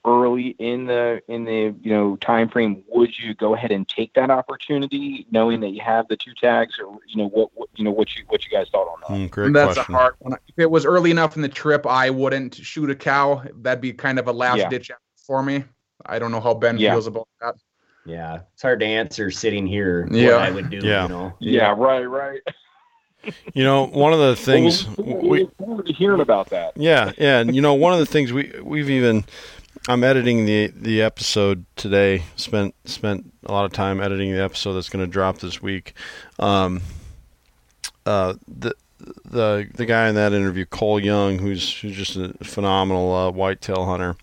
early in the in the you know time frame, would you go ahead and take that opportunity, knowing that you have the two tags, or you know what, what you know what you what you guys thought on that? Mm, great That's question. a hard one. If it was early enough in the trip, I wouldn't shoot a cow. That'd be kind of a last Yeah. ditch for me. I don't know how Ben Yeah. feels about that. Yeah, it's hard to answer sitting here Yeah. what I would do. Yeah. You know, Yeah, right, right. You know, one of the things Well, we, we look forward hearing about that. Yeah, yeah, and you know, one of the things we we've even I'm editing the the episode today. Spent spent a lot of time editing the episode that's going to drop this week. Um, uh, the the the guy in that interview, Cole Young, who's who's just a phenomenal uh, whitetail hunter.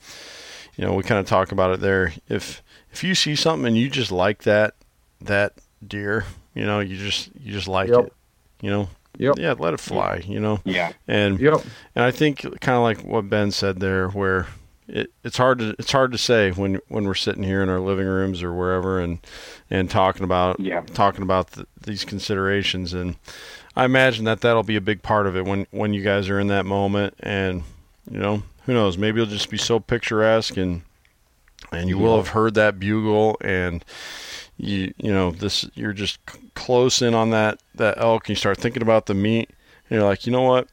You know, we kind of talk about it there. If if you see something and you just like that that deer, you know, you just you just like Yep. it. You know, Yep. yeah, let it fly. You know, Yeah. and Yep. and I think kind of like what Ben said there, where it, it's hard to it's hard to say when when we're sitting here in our living rooms or wherever and and talking about Yeah. talking about th these considerations. And I imagine that that'll be a big part of it when when you guys are in that moment. And you know who knows? Maybe it'll just be so picturesque and and you will have heard that bugle. And you you know this you're just c- close in on that that elk. And you start thinking about the meat and you're like you know what?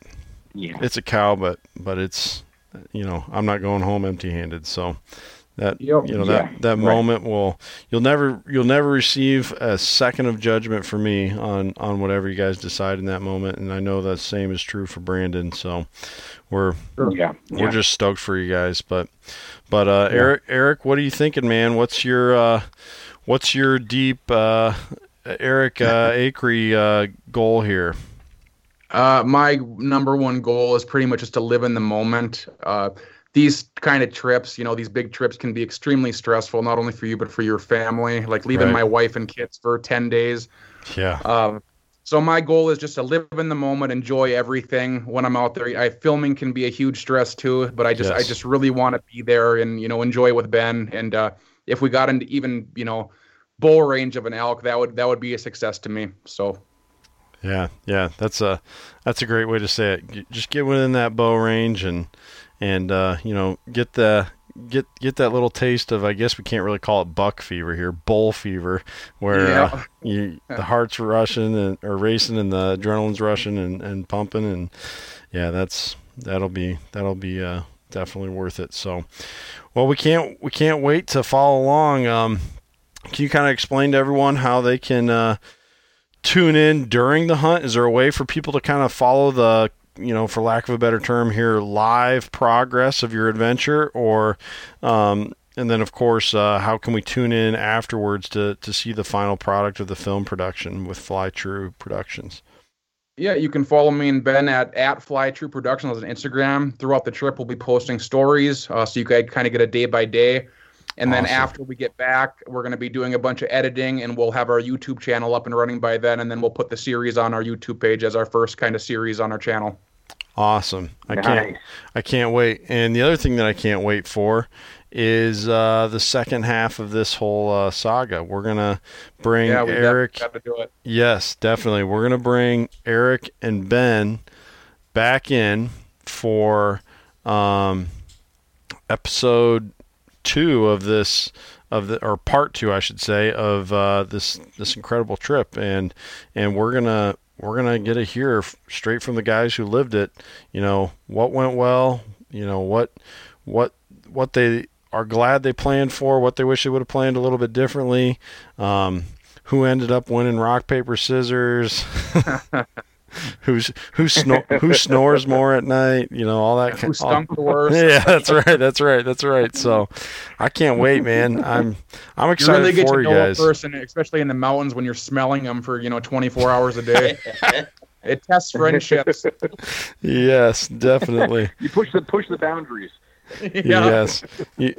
Yeah. it's a cow, but but it's you know I'm not going home empty-handed. So that Yep. you know Yeah, that that right. moment will you'll never you'll never receive a second of judgment for me on on whatever you guys decide in that moment. And I know that same is true for Brandon. So we're Yeah. we're just stoked for you guys. But but uh, Erek Erek, what are you thinking, man? What's your uh, what's your deep uh, Erek uh, Akre uh, goal here? Uh, my number one goal is pretty much just to live in the moment. Uh, these kind of trips, you know, these big trips can be extremely stressful, not only for you but for your family. Like leaving Right. my wife and kids for ten days. Yeah. Um, so my goal is just to live in the moment, enjoy everything when I'm out there. I filming can be a huge stress too, but I just I just really want to be there and you know enjoy with Ben. And uh, if we got into even you know bull range of an elk, that would that would be a success to me. So Yeah, yeah, that's a that's a great way to say it. Just get within that bow range and and uh, you know get the get get that little taste of I guess we can't really call it buck fever here, bull fever, where uh, you the heart's rushing and or racing and the adrenaline's rushing and, and pumping and yeah, that's that'll be that'll be uh, definitely worth it. So, well, we can't we can't wait to follow along. Um, can you kind of explain to everyone how they can uh, tune in during the hunt? Is there a way for people to kind of follow the, you know, for lack of a better term here, live progress of your adventure, or, um, and then of course, uh, how can we tune in afterwards to to see the final product of the film production with Fly True Productions? Yeah, you can follow me and Ben at at Fly True Productions on Instagram. Throughout the trip, we'll be posting stories, uh, so you can kind of get a day by day. And then after we get back, we're going to be doing a bunch of editing, and we'll have our YouTube channel up and running by then. And then we'll put the series on our YouTube page as our first kind of series on our channel. Awesome. I can't I can't wait. And the other thing that I can't wait for is uh, the second half of this whole uh, saga. We're gonna bring Yeah, we Erek. got to do it. Yes, definitely. We're gonna bring Erek and Ben back in for um, episode two of this of the or part two, I should say, of uh, this this incredible trip, and and we're gonna we're gonna get to hear straight from the guys who lived it. You know what went well. You know what what what they are glad they planned for, what they wish they would have planned a little bit differently. Um, who ended up winning rock paper scissors? Who's who snor- who snores more at night? You know all that. Who kind stunk the worst? yeah, that's right. That's right. That's right. So, I can't wait, man. I'm I'm You excited really get for to you guys. a person, especially in the mountains when you're smelling them for you know 24 hours a day. it tests friendships. Yes, definitely. You push the push the boundaries. yeah. Yes.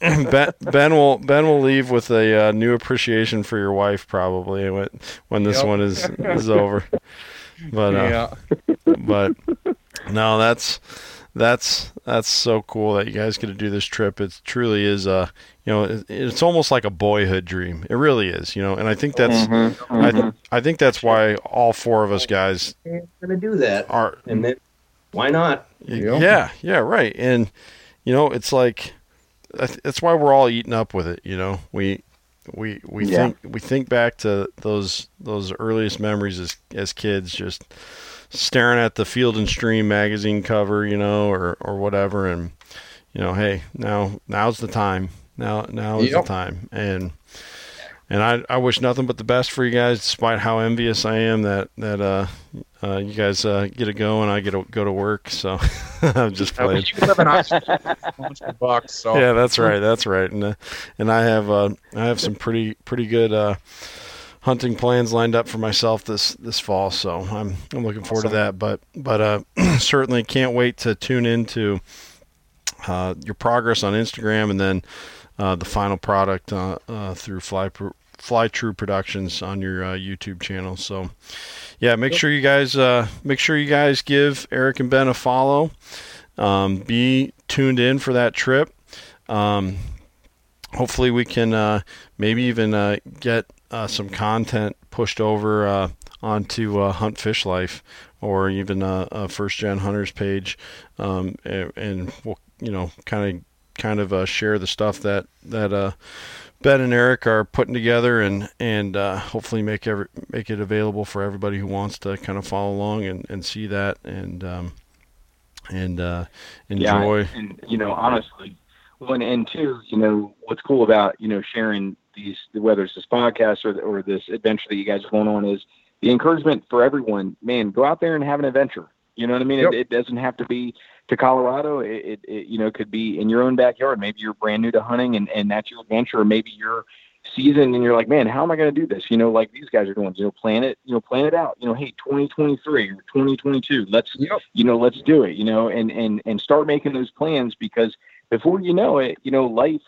Ben, ben will Ben will leave with a uh, new appreciation for your wife probably when when this Yep. one is is over. But uh, yeah. but no, that's that's that's so cool that you guys get to do this trip. It truly is a you know it, it's almost like a boyhood dream. It really is, you know. And I think that's Mm-hmm. I th- I think that's why all four of us guys gonna do that, are and then why not? Yeah. yeah yeah right. And you know it's like that's that's why we're all eating up with it. You know we. We we Yeah. think we think back to those those earliest memories as as kids, just staring at the Field and Stream magazine cover, you know, or or whatever, and you know, hey, now now's the time. Now now is Yep. the time, and and I I wish nothing but the best for you guys, despite how envious I am that that uh, uh you guys uh, get to go and I get to go to work. So I'm just playing. you could Iceland bunch of bucks. So Yeah, that's right. That's right. And uh, and I have uh, I have some pretty pretty good uh, hunting plans lined up for myself this this fall. So I'm I'm looking forward to that. But but uh, certainly can't wait to tune into uh, your progress on Instagram and then uh, the final product uh, uh, through Fly Pro- Fly True Productions on your uh, YouTube channel. So yeah, make sure you guys uh, make sure you guys give Erek and Ben a follow. Um, be tuned in for that trip. Um, hopefully, we can uh, maybe even uh, get uh, some content pushed over uh, onto uh, Hunt Fish Life or even a First Gen Hunters page, um, and, and we'll you know kind of kind of uh, share the stuff that that uh, Ben and Erek are putting together, and and uh, hopefully make every make it available for everybody who wants to kind of follow along and, and see that and um, and uh, enjoy. Yeah, and you know, honestly, one and two, you know, what's cool about you know sharing these, whether it's this podcast or or this adventure that you guys are going on, is the encouragement for everyone. Man, go out there and have an adventure. You know what I mean? Yep. It, it doesn't have to be to Colorado. It, it, it you know could be in your own backyard. Maybe you're brand new to hunting and and that's your adventure. Or maybe you're seasoned and you're like, man, how am I going to do this? You know, like these guys are doing. You know, plan it. You know, plan it out. You know, hey, 2023 or 2022, let's Yep. you know, let's do it, you know, and, and, and start making those plans because before you know it, you know, life,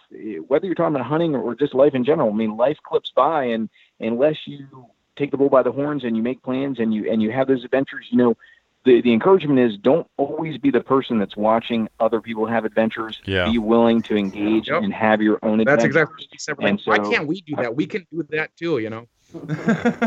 whether you're talking about hunting or just life in general, I mean, life clips by and unless you take the bull by the horns and you make plans and you, and you have those adventures, you know, the, the encouragement is don't always be the person that's watching other people have adventures. Yeah. Be willing to engage Yep. and have your own adventures. That's exactly what we said. We're And Why can't we do that? We can do that too, you know.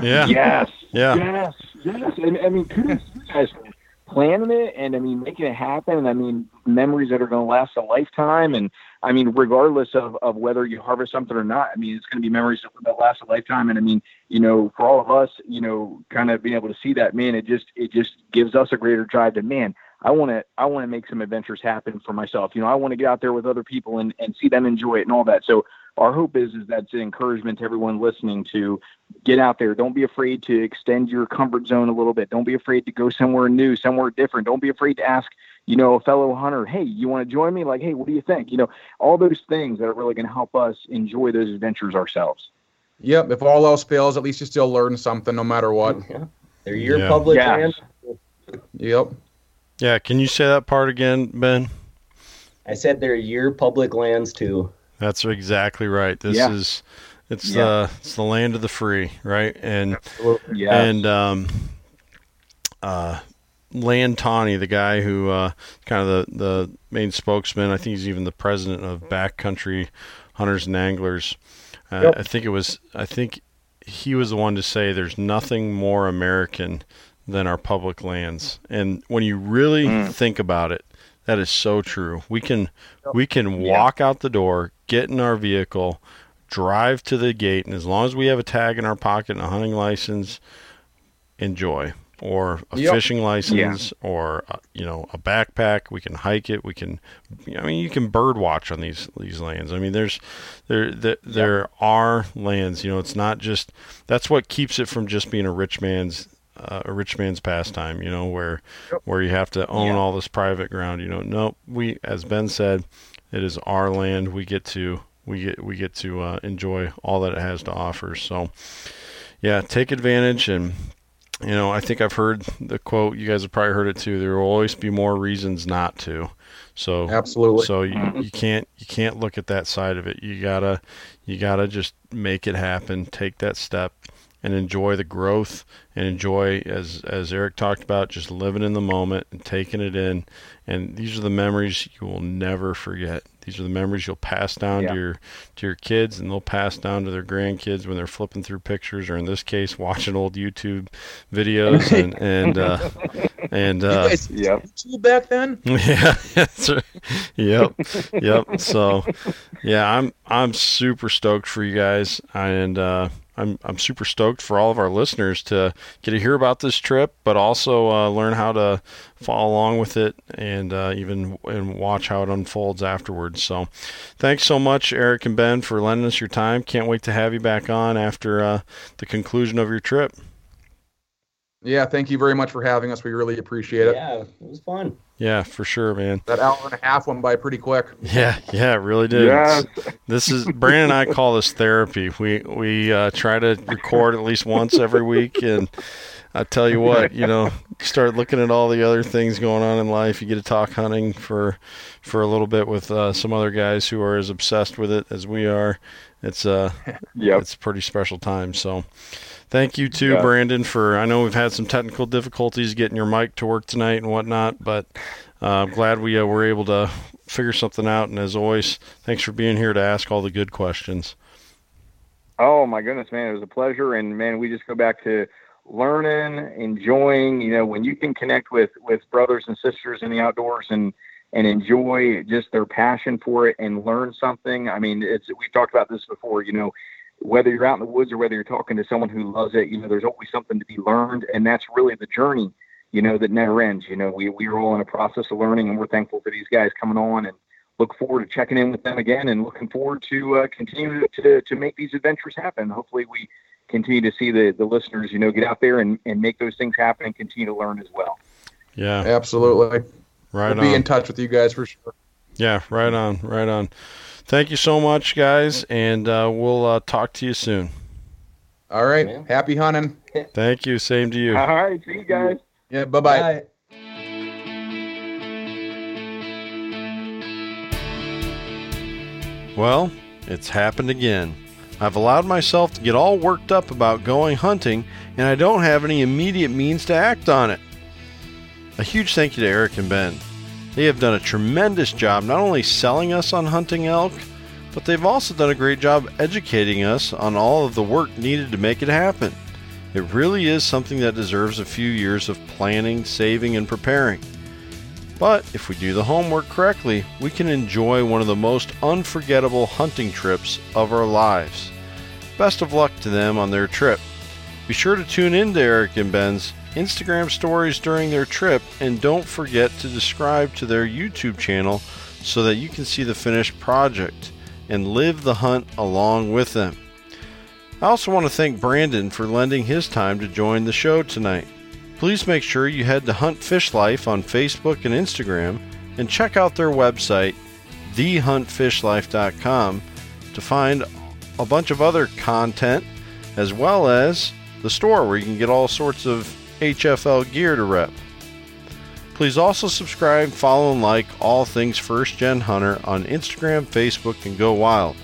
Yeah. Yes. Yeah. Yes. Yes. And I mean, kudos to you guys for planning it and I mean, making it happen. And I mean, memories that are going to last a lifetime. And I mean, regardless of, of whether you harvest something or not, I mean, it's going to be memories that, that last a lifetime. And I mean, you know, for all of us, you know, kind of being able to see that, man, it just, it just gives us a greater drive to, man, I want to, I want to make some adventures happen for myself. You know, I want to get out there with other people and, and see them enjoy it and all that. So our hope is, is that's an encouragement to everyone listening to, get out there. Don't be afraid to extend your comfort zone a little bit. Don't be afraid to go somewhere new, somewhere different. Don't be afraid to ask, you know, a fellow hunter, hey, you want to join me? Like, hey, what do you think? You know, all those things that are really going to help us enjoy those adventures ourselves. Yep. If all else fails, at least you still learn something, no matter what. Yeah. They're your Yeah. public Yeah. land. Yep. Yeah, can you say that part again, Ben? I said they're your public lands too. That's exactly right. This Yeah. is it's Yeah. the it's the land of the free, right? And Yeah. and um, uh, Land Tawney, the guy who uh, kind of the the main spokesman. I think he's even the president of Backcountry Hunters and Anglers. Uh, Yep. I think it was. I think he was the one to say there's nothing more American than our public lands. And when you really Mm. think about it, that is so true. We can we can Yeah. walk out the door, get in our vehicle, drive to the gate, and as long as we have a tag in our pocket and a hunting license, enjoy. Or a Yep. fishing license, or uh, you know a backpack. We can hike it. We can, I mean, you can bird watch on these these lands. I mean, there's there there, there are lands. You know, it's not just that's what keeps it from just being a rich man's uh, a rich man's pastime. You know, where where you have to own Yeah. all this private ground. You know, no, we as Ben said, it is our land. We get to we get we get to uh, enjoy all that it has to offer. So, yeah, take advantage and. You know, I think I've heard the quote. You guys have probably heard it too. There will always be more reasons not to. So, Absolutely. so you, you can't you can't look at that side of it. You gotta you gotta just make it happen. Take that step and enjoy the growth and enjoy as as Erek talked about, just living in the moment and taking it in. And these are the memories you will never forget. These are the memories you'll pass down Yeah. to your to your kids, and they'll pass down to their grandkids when they're flipping through pictures, or in this case, watching old YouTube videos and and uh, and uh, guys Yep. back then? yeah, that's right. Yep, yep. So, yeah, I'm I'm super stoked for you guys, and uh, I'm I'm super stoked for all of our listeners to get to hear about this trip, but also uh, learn how to follow along with it and uh, even and watch how it unfolds afterwards. So, thanks so much, Erek and Ben, for lending us your time. Can't wait to have you back on after uh, the conclusion of your trip. Yeah, thank you very much for having us. We really appreciate it. Yeah, it was fun. Yeah, for sure, man. That hour and a half went by pretty quick. Yeah, yeah, it really did. Yes. This is Brandon and I call this therapy. We we uh, try to record at least once every week, and I tell you what, you know, start looking at all the other things going on in life. You get to talk hunting for for a little bit with uh, some other guys who are as obsessed with it as we are. It's uh, Yep. it's a pretty special time. So, thank you too, Yeah. Brandon. For I know we've had some technical difficulties getting your mic to work tonight and whatnot, but uh, I'm glad we uh, were able to figure something out. And as always, thanks for being here to ask all the good questions. Oh my goodness, man, it was a pleasure, and man, we just go back to learning, enjoying. You know, when you can connect with with brothers and sisters in the outdoors and and enjoy just their passion for it and learn something. I mean, it's we've talked about this before. You know, whether you're out in the woods or whether you're talking to someone who loves it, you know, there's always something to be learned, and that's really the journey. You know, that never ends. You know, we we are all in a process of learning, and we're thankful for these guys coming on and look forward to checking in with them again and looking forward to uh, continue to, to make these adventures happen. Hopefully we continue to see the, the listeners, you know, get out there and, and make those things happen and continue to learn as well. Yeah, Absolutely. right we'll be in touch with you guys for sure. Yeah, right on, right on. Thank you so much, guys, and uh, we'll uh, talk to you soon. All right. Yeah. Happy hunting. Thank you. Same to you. All right. See you guys. Yeah. Bye-bye. Well, it's happened again. I've allowed myself to get all worked up about going hunting, and I don't have any immediate means to act on it. A huge thank you to Erek and Ben. They have done a tremendous job not only selling us on hunting elk, but they've also done a great job educating us on all of the work needed to make it happen. It really is something that deserves a few years of planning, saving, and preparing. But if we do the homework correctly, we can enjoy one of the most unforgettable hunting trips of our lives. Best of luck to them on their trip. Be sure to tune in to Erek and Ben's Instagram stories during their trip and don't forget to subscribe to their YouTube channel so that you can see the finished project and live the hunt along with them. I also want to thank Brandon for lending his time to join the show tonight. Please make sure you head to Hunt Fish Life on Facebook and Instagram and check out their website, thehuntfishlife.com, to find a bunch of other content as well as the store where you can get all sorts of HFL gear to rep. Please also subscribe, follow, and like all things First Gen Hunter on Instagram, Facebook, and Go Wild.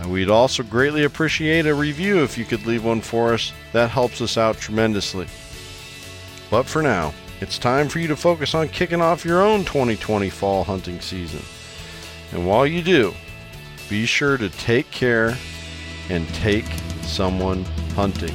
And we'd also greatly appreciate a review if you could leave one for us. That helps us out tremendously. But for now, it's time for you to focus on kicking off your own 2020 fall hunting season. And while you do, be sure to take care and take someone hunting.